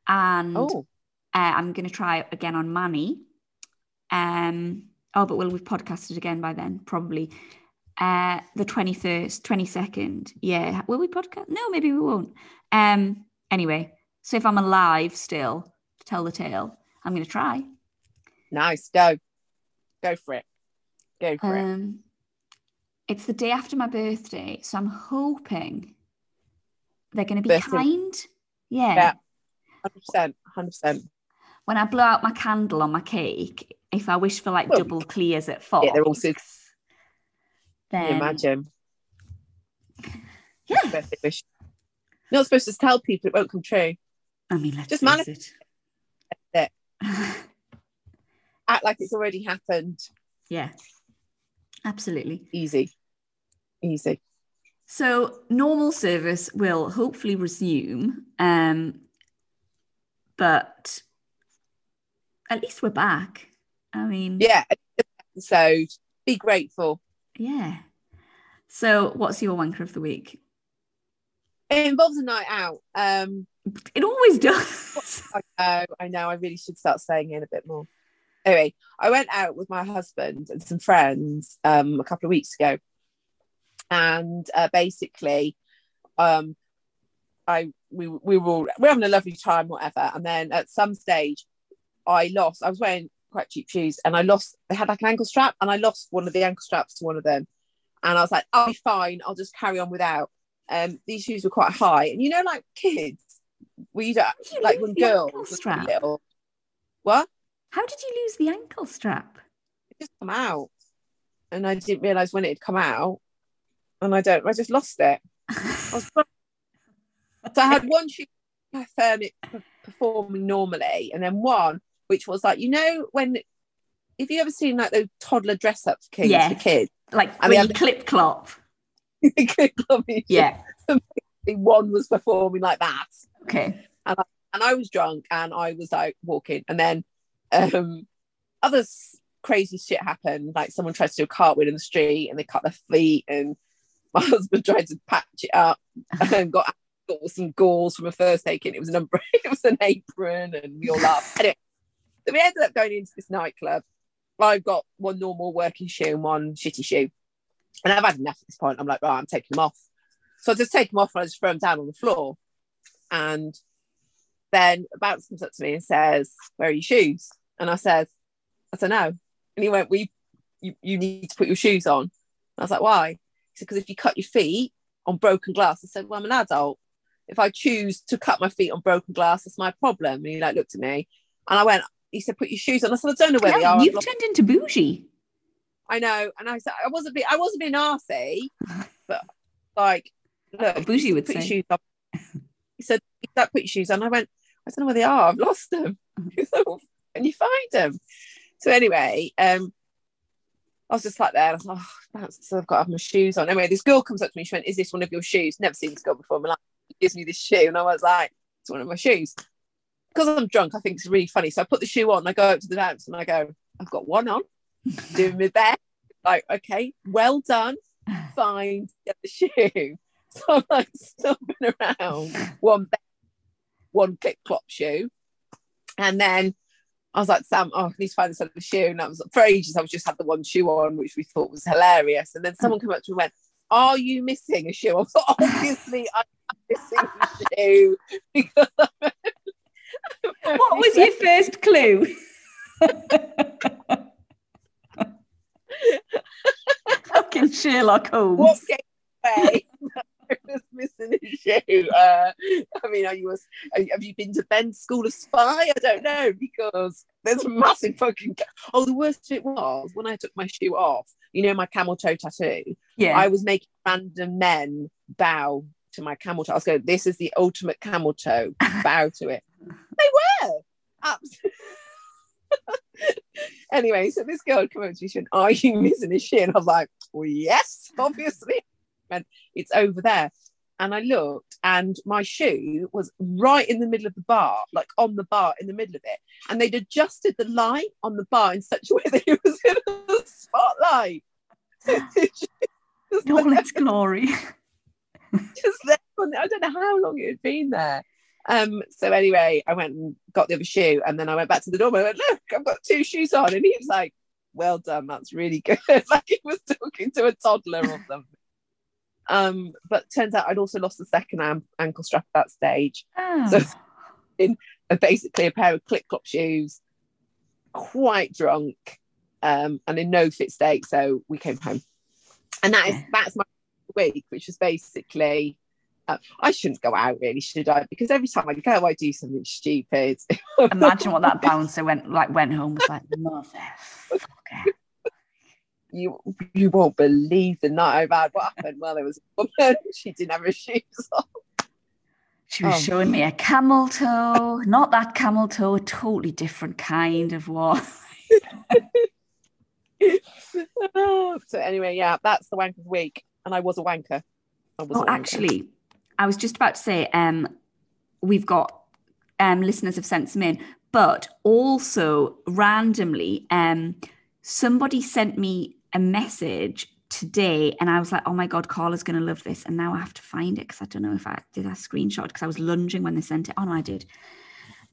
Speaker 1: and
Speaker 2: Oh,
Speaker 1: uh, I'm gonna try again on Manny. Um. Oh, but will we've podcasted again by then? Probably. Uh, the twenty first, twenty second. Yeah. Will we podcast? No, maybe we won't. Um. Anyway, so if I'm alive still to tell the tale, I'm gonna try.
Speaker 2: nice. Go. Go for it. Go for it.
Speaker 1: Um, it's the day after my birthday, so I'm hoping they're going to be
Speaker 2: Birthday.
Speaker 1: kind. Yeah.
Speaker 2: Yeah. 100%. 100%.
Speaker 1: When I blow out my candle on my cake, if I wish for like
Speaker 2: Well,
Speaker 1: double clears at four,
Speaker 2: yeah, they're all Can
Speaker 1: then
Speaker 2: imagine?
Speaker 1: yeah.
Speaker 2: Birthday wish. You're not supposed to tell people it won't come true.
Speaker 1: I mean, let's
Speaker 2: Just manifest it. Act like it's already happened.
Speaker 1: yeah, absolutely.
Speaker 2: Easy. Easy.
Speaker 1: So normal service will hopefully resume, um, but at least we're back. I mean,
Speaker 2: Yeah. Episode. Be grateful.
Speaker 1: yeah. So, what's your wanker of the week?
Speaker 2: It involves a night out. Um,
Speaker 1: It always does.
Speaker 2: I know, I know. I really should start saying it a bit more. Anyway, I went out with my husband and some friends um, a couple of weeks ago, and uh, basically, um, I we we were all, we we're having a lovely time, whatever. And then at some stage, I lost. I was wearing quite cheap shoes, and I lost. They had like an ankle strap, and I lost one of the ankle straps to one of them. And I was like, "I'll be fine. I'll just carry on without." Um, these shoes were quite high, and you know, like kids, we don't like when girls
Speaker 1: strap?
Speaker 2: little. What?
Speaker 1: How did you lose the ankle strap?
Speaker 2: It just come out, and I didn't realize when it had come out, and I don't. I just lost it. I was so I had one shoe perform- performing normally, and then one which was like you know when. If you ever seen like those toddler dress up
Speaker 1: Yeah.
Speaker 2: for kids,
Speaker 1: like
Speaker 2: I mean,
Speaker 1: where you clip clop.
Speaker 2: Yeah. one was performing like that,
Speaker 1: Okay.
Speaker 2: and I was drunk and I was like walking. And then um other crazy shit happened. Like someone tried to do a cartwheel in the street and they cut their feet and my husband tried to patch it up and got, got some gauze from a first aid kit it was an umbrella it was an apron and we all laughed. Anyway so we ended up going into this nightclub. I've got one normal working shoe and one shitty shoe. And I've had enough at this point. I'm like right I'm taking them off. So I just take them off and I just throw them down on the floor and then a bouncer comes up to me and says, Where are your shoes? And I said, I said, No. And he went, We you, you need to put your shoes on. And I was like, Why? He said, Because if you cut your feet on broken glass, I said, Well, I'm an adult. If I choose to cut my feet on broken glass, that's my problem. And he like looked at me and I went, he said, Put your shoes on. I said, I don't know where they are.
Speaker 1: You've turned into bougie.
Speaker 2: I know. And I said, I wasn't being I wasn't being arsy, but like, look,
Speaker 1: bougie would
Speaker 2: put your shoes on. He said, "That put your shoes on." I went, "I don't know where they are. I've lost them." "Well, Can you find them? So anyway, um, I was just like there. I was like, oh, that's, so I've got to have my shoes on. Anyway, this girl comes up to me. She went, "Is this one of your shoes?" Never seen this girl before. My life. She gives me this shoe, and I was like, "It's one of my shoes." Because I'm drunk, I think it's really funny. So I put the shoe on. I go up to the dance, and I go, "I've got one on, doing my best." Like, okay, well done. Fine, get the shoe. So I'm like stomping around one one clip clop shoe. And then I was like, Sam, oh, I need to find this other shoe. And I was for ages, I was just had the one shoe on, which we thought was hilarious. And then someone came up to me and went, Are you missing a shoe? I was like, obviously I'm missing a shoe. because I'm-
Speaker 1: What was your first clue? Fucking Sherlock Holmes.
Speaker 2: what gave away was missing a shoe? Uh, I mean, are you a, have you been to Ben's School of Spy? I don't know because there's a massive fucking. Oh, the worst it was when I took my shoe off. You know my camel toe tattoo.
Speaker 1: Yeah.
Speaker 2: I was making random men bow to my camel toe. I was going, "This is the ultimate camel toe. Bow to it." They were. absolutely. anyway, so this girl came up to me, she went, Are you missing a shoe? And I was like, Well, yes, obviously. And it's over there. And I looked, and my shoe was right in the middle of the bar, like on the bar in the middle of it. And they'd adjusted the light on the bar in such a way that it was in the spotlight.
Speaker 1: In all its glory.
Speaker 2: just there. I don't know how long it had been there. Um, so anyway, I went and got the other shoe, and then I went back to the door. And I went, "Look, I've got two shoes on," and he was like, "Well done, that's really good." like he was talking to a toddler or something. Um, but turns out I'd also lost the second am- ankle strap at that stage.
Speaker 1: Oh.
Speaker 2: So in a, basically a pair of clip clop shoes, quite drunk, um, and in no fit state. So we came home, and that is that's my week, which was basically. Uh, I shouldn't go out really, should I? Because every time I go, I do something stupid.
Speaker 1: Imagine what that bouncer went like went home was like, motherfucker.
Speaker 2: you you won't believe the night I've had. What happened? Well, there was a woman. She didn't have her shoes on.
Speaker 1: She was
Speaker 2: Oh.
Speaker 1: showing me a camel toe, not that camel toe, a totally different kind of one.
Speaker 2: so anyway, yeah, that's the wank of the week, and I was a wanker. I was
Speaker 1: Oh,
Speaker 2: wanker.
Speaker 1: actually, I was just about to say, um, we've got um, listeners have sent some in, but also randomly, um, somebody sent me a message today, and I was like, "Oh my god, Carla's going to love this!" And now I have to find it because I don't know if I did I screenshot because I was lunging when they sent it. Oh no, I did.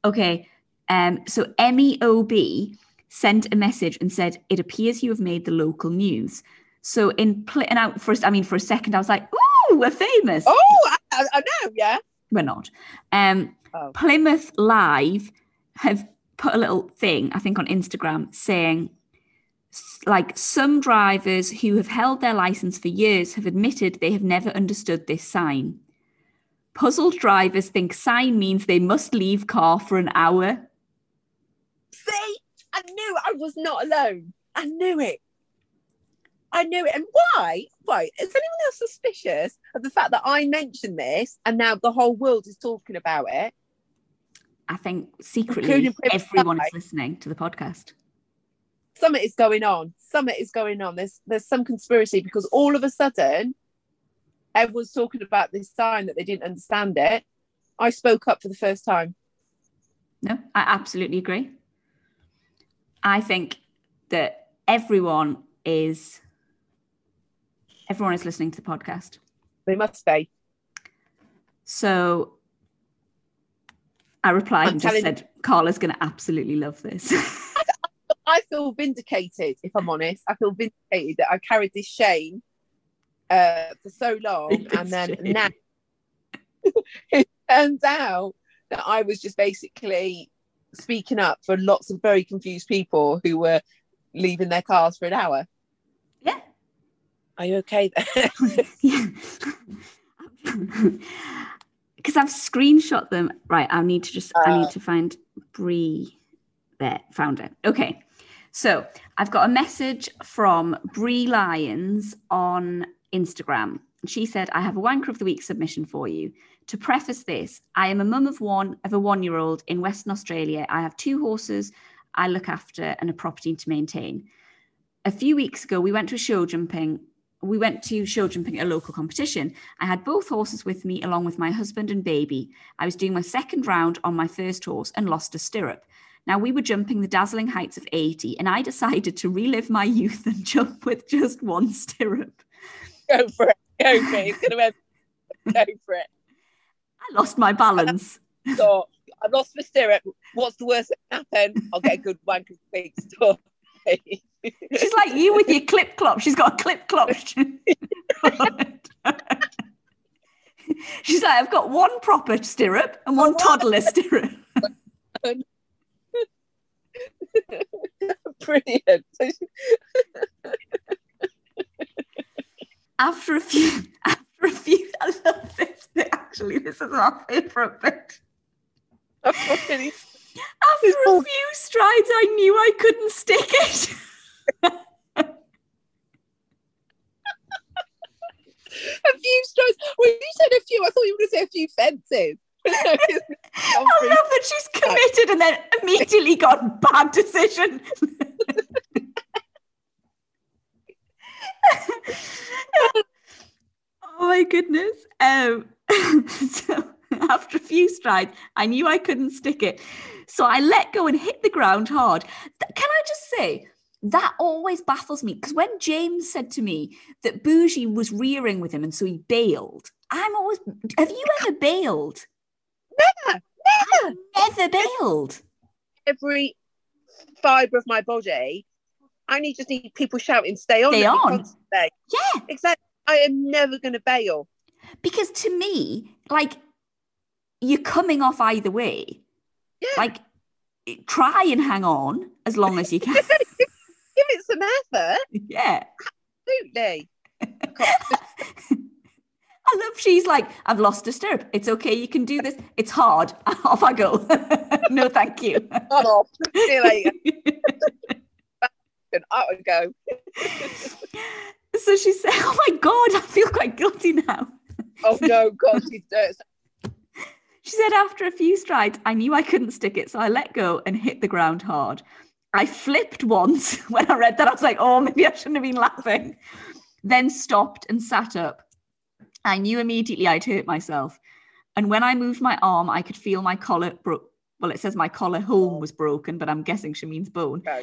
Speaker 1: Okay, um, so Emmy Ob sent a message and said, "It appears you have made the local news." So in plitting out first, I mean, for a second, I was like, "Ooh, we're famous."
Speaker 2: Oh, I, I know, yeah.
Speaker 1: We're not. Um,
Speaker 2: Oh.
Speaker 1: Plymouth Live have put a little thing, I think, on Instagram saying, like, some drivers who have held their license for years have admitted they have never understood this sign. Puzzled drivers think sign means they must leave car for an hour.
Speaker 2: See, I knew I was not alone. I knew it. I knew it. And why? Why? Is anyone else suspicious of the fact that I mentioned this and now the whole world is talking about it?
Speaker 1: I think secretly everyone is listening to the podcast.
Speaker 2: Something is going on. Something is going on. There's there's some conspiracy because all of a sudden, everyone's talking about this sign that they didn't understand it. I spoke up for the first time.
Speaker 1: No, I absolutely agree. I think that everyone is everyone is listening to the podcast.
Speaker 2: They must be.
Speaker 1: So I replied
Speaker 2: I'm
Speaker 1: and just said, Carla's going to absolutely love this.
Speaker 2: I feel vindicated, if I'm honest. I feel vindicated that I carried this shame uh, for so long, and then
Speaker 1: Shame.
Speaker 2: now it turns out that I was just basically speaking up for lots of very confused people who were leaving their cars for an hour.
Speaker 1: yeah.
Speaker 2: Are you okay there?
Speaker 1: yeah. Because I've screenshot them. Right. I need to just, I
Speaker 2: Uh.
Speaker 1: need to find Bree. There, found it. Okay. So I've got a message from Bree Lyons on Instagram. She said, I have a wanker of the week submission for you. To preface this, I am a mum of one of a one-year-old in Western Australia. I have two horses I look after and a property to maintain. A few weeks ago, we went to a show jumping. We went to show jumping at a local competition. I had both horses with me, along with my husband and baby. I was doing my second round on my first horse and lost a stirrup. Now we were jumping the dazzling heights of 80, and I decided to relive my youth and jump with just one stirrup.
Speaker 2: Go for it. Go for it. It's going to end. Go for it.
Speaker 1: I lost my balance.
Speaker 2: So I lost my stirrup. What's the worst that can happen? I'll get a good wank of week.
Speaker 1: She's like you with your clip clop. She's got a clip clop. She's like, I've got one proper stirrup and one toddler stirrup.
Speaker 2: Brilliant.
Speaker 1: After a few, after a few, I love this bit. Actually, this is my favorite bit.
Speaker 2: Really
Speaker 1: After a few strides, I knew I couldn't stick it.
Speaker 2: a few strokes. When you said a few. I thought you were going to say a few fences.
Speaker 1: I love that she's committed and then immediately got bad decision. oh my goodness. Um, so after a few strides, I knew I couldn't stick it. So I let go and hit the ground hard. Can I just say, that always baffles me because when James said to me that Bougie was rearing with him and so he bailed, I'm always, have you ever bailed?
Speaker 2: Never, never.
Speaker 1: Never bailed.
Speaker 2: Every fibre of my body, I need just need people shouting, "Stay on!"
Speaker 1: Stay on. Yeah.
Speaker 2: Exactly. I am never going to bail.
Speaker 1: Because to me, like, you're coming off either way.
Speaker 2: Yeah.
Speaker 1: Like, try and hang on as long as you can.
Speaker 2: Give it some effort.
Speaker 1: yeah.
Speaker 2: Absolutely.
Speaker 1: I love she's like, I've lost a stirrup. It's okay, you can do this. It's hard. Off I go. no, thank you.
Speaker 2: Off. See you later. And I would go.
Speaker 1: so she said, Oh my God, I feel quite guilty now.
Speaker 2: Oh no, God, she's dirt.
Speaker 1: She said, After a few strides, I knew I couldn't stick it, so I let go and hit the ground hard. I flipped once when I read that. I was like, Oh, maybe I shouldn't have been laughing. Then stopped and sat up. I knew immediately I'd hurt myself. And when I moved my arm, I could feel my collar broke. Well, it says my collar home was broken, but I'm guessing she means bone.
Speaker 2: No.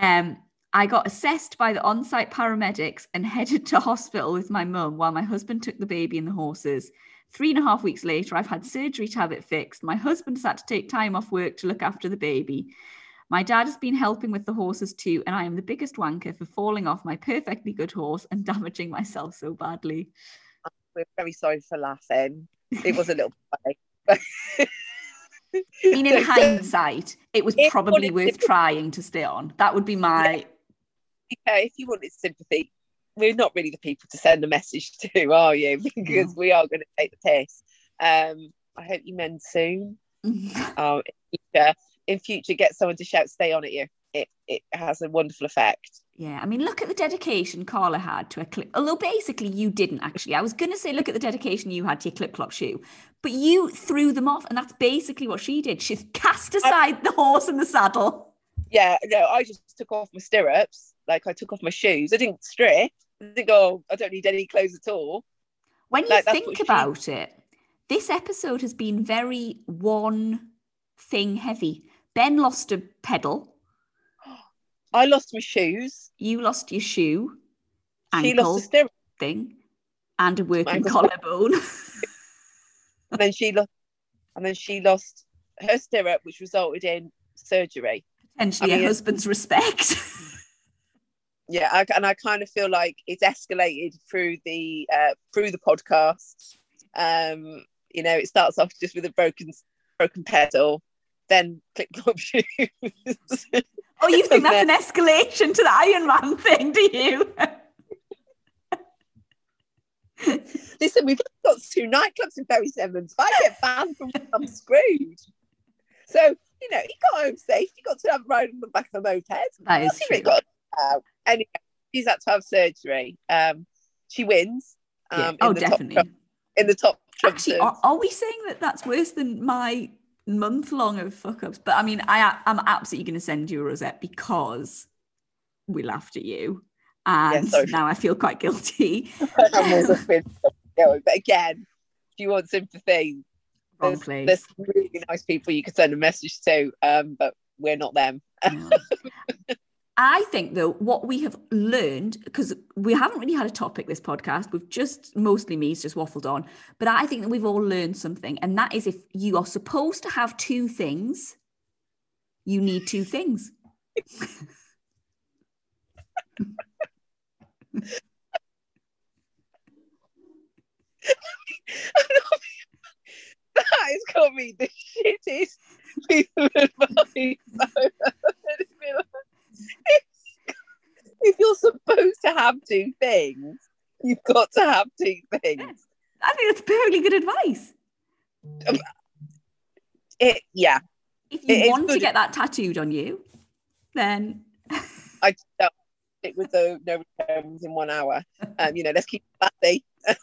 Speaker 1: Um, I got assessed by the on site paramedics and headed to hospital with my mum while my husband took the baby and the horses. Three and a half weeks later, I've had surgery to have it fixed. My husband's had to take time off work to look after the baby. My dad has been helping with the horses too, and I am the biggest wanker for falling off my perfectly good horse and damaging myself so badly.
Speaker 2: We're very sorry for laughing. It was a little funny.
Speaker 1: I mean, in hindsight, it was
Speaker 2: If
Speaker 1: probably worth
Speaker 2: it-
Speaker 1: trying to stay on. That would be my.
Speaker 2: yeah, if you wanted sympathy, we're not really the people to send a message to, are you? Because we are going to take the piss. Um, I hope you mend soon. Um, in future, in future, get someone to shout "Stay on" at you. It it has a wonderful effect.
Speaker 1: Yeah, I mean, look at the dedication Carla had to a clip. Although basically you didn't actually. I was going to say, look at the dedication you had to your clip clop shoe, but you threw them off, and that's basically what she did. She's cast aside the horse and the saddle.
Speaker 2: Yeah, no, I just took off my stirrups, like I took off my shoes. I didn't strip. I didn't go. Oh, I don't need any clothes at all.
Speaker 1: When you
Speaker 2: Like,
Speaker 1: think
Speaker 2: she-
Speaker 1: about it, this episode has been very one thing heavy. Ben lost a pedal.
Speaker 2: I lost my shoes.
Speaker 1: You lost your shoe,
Speaker 2: She lost a stirrup,
Speaker 1: thing, and a working collarbone.
Speaker 2: and then she lost, and then she lost her stirrup, which resulted in surgery.
Speaker 1: Potentially
Speaker 2: I
Speaker 1: a
Speaker 2: mean-
Speaker 1: husband's respect.
Speaker 2: Yeah, I, and I kind of feel like it's escalated through the uh, through the podcast. Um, you know, it starts off just with a broken broken pedal, then click clop shoes.
Speaker 1: Oh, you think that's an escalation to the Iron Man thing, do you?
Speaker 2: Listen, we've got two nightclubs in Bury Simmons. If I get banned from, one, I'm screwed. So you know, he got home safe. He got to have a ride on the back of a moped.
Speaker 1: That is
Speaker 2: really
Speaker 1: true.
Speaker 2: got? Anyway, she's had to have surgery. Um, she wins. Um,
Speaker 1: Yeah.
Speaker 2: in
Speaker 1: Oh,
Speaker 2: the top
Speaker 1: definitely.
Speaker 2: tru- in the top
Speaker 1: Actually, are, are we saying that that's worse than my month long of fuck ups? But I mean, I I'm absolutely going to send you a rosette because we laughed at you, and
Speaker 2: sorry.
Speaker 1: now I feel quite guilty.
Speaker 2: I'm also feeling. But again, if you want sympathy, there's, there's really nice people you could send a message to, um, but we're not them.
Speaker 1: Yeah. I think though what we have learned because we haven't really had a topic this podcast we've just mostly me's just waffled on but I think that we've all learned something and that is if you are supposed to have two things you need two things.
Speaker 2: That has got me the shittest piece of advice I've ever heard in my life. If you're supposed to have two things, you've got to have two things.
Speaker 1: I think that's perfectly good advice
Speaker 2: It, yeah,
Speaker 1: if you
Speaker 2: It
Speaker 1: want to get that tattooed on you then
Speaker 2: I don't it with the no returns in one hour. Um, you know, let's keep it classy.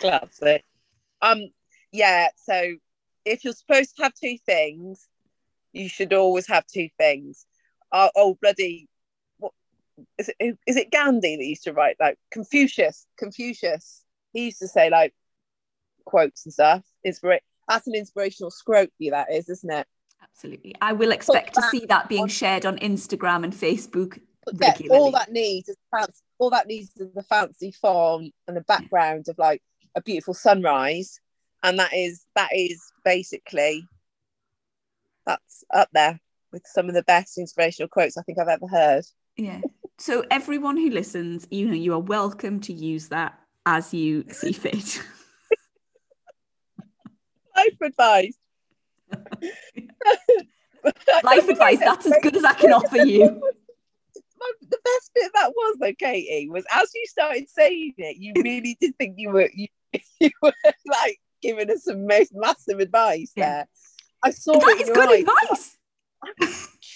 Speaker 2: Classic. Um, yeah. So if you're supposed to have two things, you should always have two things. Oh, oh bloody, what is it? Is it Gandhi that used to write like Confucius? Confucius. He used to say like quotes and stuff. Inspira- That's an inspirational scrope. That is, isn't it?
Speaker 1: Absolutely. I will expect to see that being shared on Instagram and Facebook
Speaker 2: Yeah, all that needs is fancy, all that needs is the fancy font and the background of like a beautiful sunrise, and that is that is basically that's up there with some of the best inspirational quotes I think I've ever heard.
Speaker 1: Yeah. So everyone who listens, you know, you are welcome to use that as you see fit.
Speaker 2: Life advice.
Speaker 1: Life advice, that's as good as I can offer you.
Speaker 2: My, the best bit of that was though, Katie, was as you started saying it, you really did think you were you, you were like giving us some most massive advice
Speaker 1: Yeah.
Speaker 2: there. I saw
Speaker 1: That
Speaker 2: it
Speaker 1: is good
Speaker 2: eyes.
Speaker 1: advice.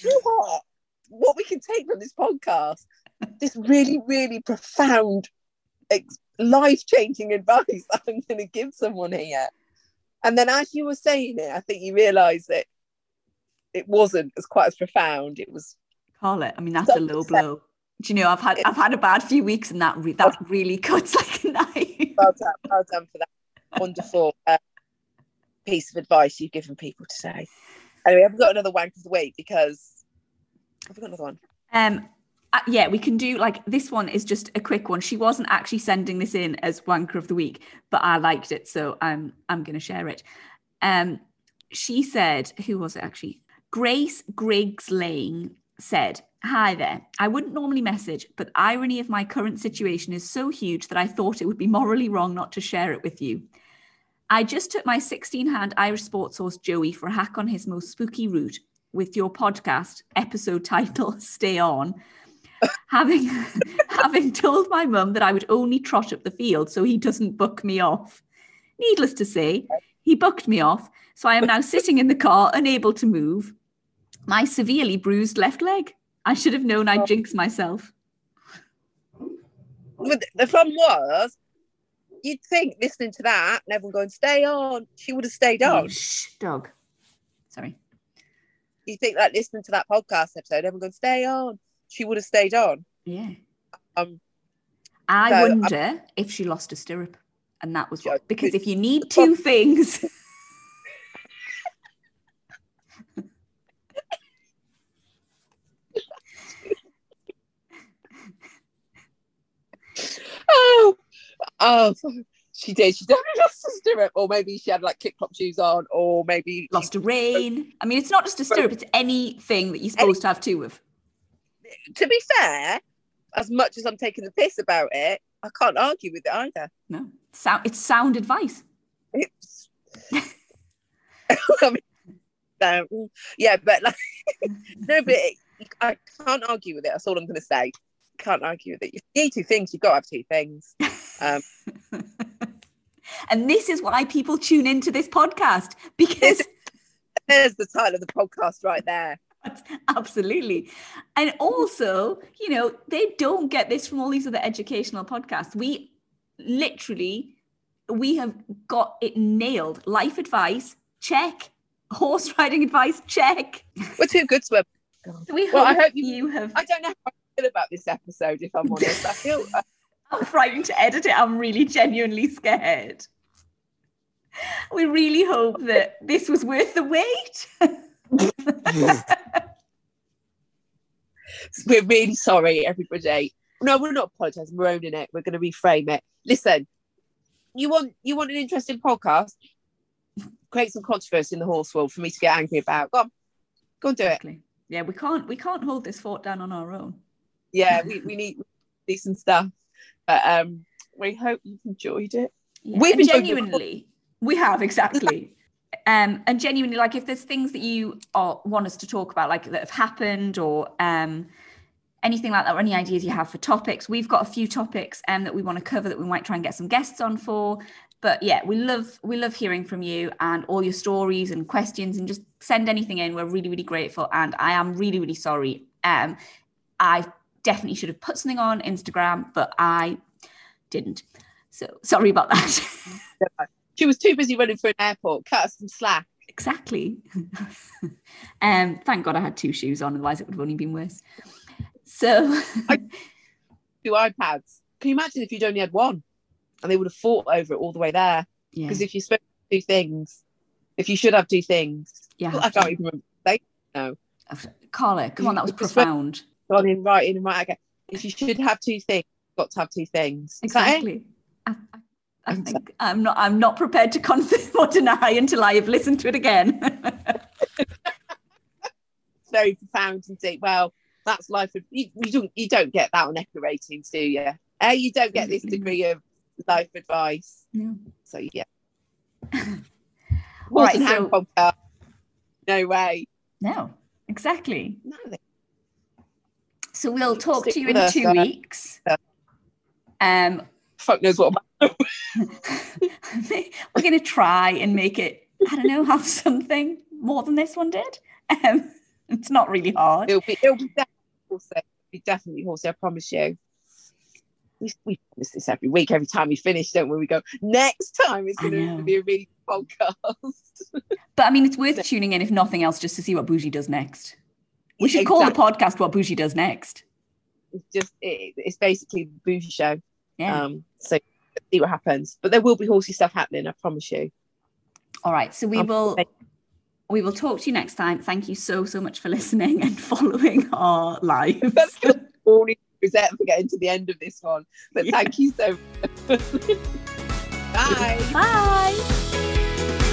Speaker 2: Know what? We can take from this podcast, this really, really profound, ex- life changing advice I'm going to give someone here. And then as you were saying it, I think you realised that it wasn't as quite as profound. It was
Speaker 1: Call it. I mean, that's a low blow. Do you know, I've had I've had a bad few weeks and that re- that really cuts like a knife.
Speaker 2: well done, well done for that wonderful uh, piece of advice you've given people today. Anyway, I've got another wank of the week because I've got another one.
Speaker 1: Um, uh, yeah, we can do like this one is just a quick one. She wasn't actually sending this in as wanker of the week, but I liked it, so I'm I'm going to share it. Um, she said, who was it actually? Grace Griggs Lane said, "Hi there. I wouldn't normally message, but irony of my current situation is so huge that I thought it would be morally wrong not to share it with you." I just took my 16 hand Irish sports horse Joey for a hack on his most spooky route with your podcast episode title Stay On. having having told my mum that I would only trot up the field so he doesn't buck me off. Needless to say, he bucked me off, so I am now sitting in the car unable to move. My severely bruised left leg. I should have known I'd jinx myself.
Speaker 2: But the problem was, you'd think listening to that and everyone going, stay on, she would have stayed on.
Speaker 1: Shh, dog. Sorry.
Speaker 2: You think that listening to that podcast episode, everyone going, stay on, she would have stayed on.
Speaker 1: Yeah.
Speaker 2: Um,
Speaker 1: I
Speaker 2: So, um,
Speaker 1: wonder if she lost a stirrup. And that was what, because if you need two things,
Speaker 2: oh, she did. She definitely lost a stirrup, or maybe she had like kick flop shoes on, or maybe
Speaker 1: lost a rein. I mean, it's not just a stirrup, it's anything that you're supposed to have two of.
Speaker 2: To be fair, as much as I'm taking the piss about it, I can't argue with it either.
Speaker 1: No, sound, it's sound advice.
Speaker 2: It's, I mean, um, yeah, but like, no, but it, I can't argue with it. That's all I'm going to say. Can't argue that. You need two things. You've got to have two things. Um,
Speaker 1: and this is why people tune into this podcast because
Speaker 2: there's the title of the podcast right there.
Speaker 1: absolutely. And also, you know, they don't get this from all these other educational podcasts. We literally we have got it nailed. Life advice, check. Horse riding advice, check.
Speaker 2: We're too good to.
Speaker 1: So we
Speaker 2: Well, I
Speaker 1: hope,
Speaker 2: you-
Speaker 1: you have
Speaker 2: I don't know how feel about this episode. If I'm honest, I feel.
Speaker 1: I'm frightened to edit it. I'm really genuinely scared. We really hope that this was worth the wait.
Speaker 2: we're really sorry, everybody. No, we're not apologising. We're owning it. We're going to reframe it. Listen, you want you want an interesting podcast? Create some controversy in the horse world for me to get angry about. Go on, go and do it.
Speaker 1: Yeah, we can't we can't hold this fort down on our own.
Speaker 2: Yeah, we, we need decent stuff. But um, we hope you've enjoyed it.
Speaker 1: Yeah,
Speaker 2: We've
Speaker 1: and genuinely, we have exactly. um, and genuinely, like if there's things that you are, want us to talk about, like that have happened, or um, anything like that, or any ideas you have for topics, we've got a few topics um, that we want to cover that we might try and get some guests on for. But yeah, we love we love hearing from you and all your stories and questions, and just send anything in. We're really really grateful, and I am really really sorry. Um, I definitely should have put something on Instagram, but I didn't. So sorry about that.
Speaker 2: She was too busy running for an airport. Cut us some slack.
Speaker 1: exactly. um, thank God I had two shoes on, otherwise it would have only been worse. So
Speaker 2: Two iPads. Can you imagine if you'd only had one? And they would have fought over it all the way there.
Speaker 1: yeah,
Speaker 2: Because if you spoke two things, if you should have two things,
Speaker 1: yeah.
Speaker 2: I can't even remember. They no.
Speaker 1: Carla, come on, that was profound.
Speaker 2: Gone in in and right again. If you should have two things, you've got to have two things. Is that it?
Speaker 1: Exactly. I, I, I think I'm not. I'm not prepared to confirm or deny until I have listened to it again.
Speaker 2: It's very profound and deep. Well, that's life. Of, you, you don't you don't get that on echo ratings, do you? Eh, you don't get this degree of life advice.
Speaker 1: No.
Speaker 2: So yeah.
Speaker 1: All right, so-
Speaker 2: No way.
Speaker 1: No, exactly.
Speaker 2: No,
Speaker 1: So we'll talk
Speaker 2: Stick
Speaker 1: to you in two
Speaker 2: uh,
Speaker 1: weeks.
Speaker 2: yeah.
Speaker 1: Um,
Speaker 2: fuck knows what. I'm-
Speaker 1: we're going to try and make it. I don't know, have something more than this one did. Um, it's not really hard.
Speaker 2: It'll be it'll be definitely horsey. It'll be definitely horsey. I promise you. We, we promise this every week. Every time we finish, don't we? We go next time. It's going to be a really podcast.
Speaker 1: But I mean, it's worth tuning in if nothing else, just to see what Bougie does next. We should call the podcast "What Bougie Does Next."
Speaker 2: It's just it, it's basically the bougie show.
Speaker 1: Yeah.
Speaker 2: Um, so see what happens. But there will be horsey stuff happening. I promise you.
Speaker 1: All right. So we
Speaker 2: Um,
Speaker 1: will. We will talk to you next time. Thank you so so much for listening and following our lives.
Speaker 2: That's. Already present for getting to the end of this one. But
Speaker 1: Yeah.
Speaker 2: thank you so much. Bye.
Speaker 1: Bye.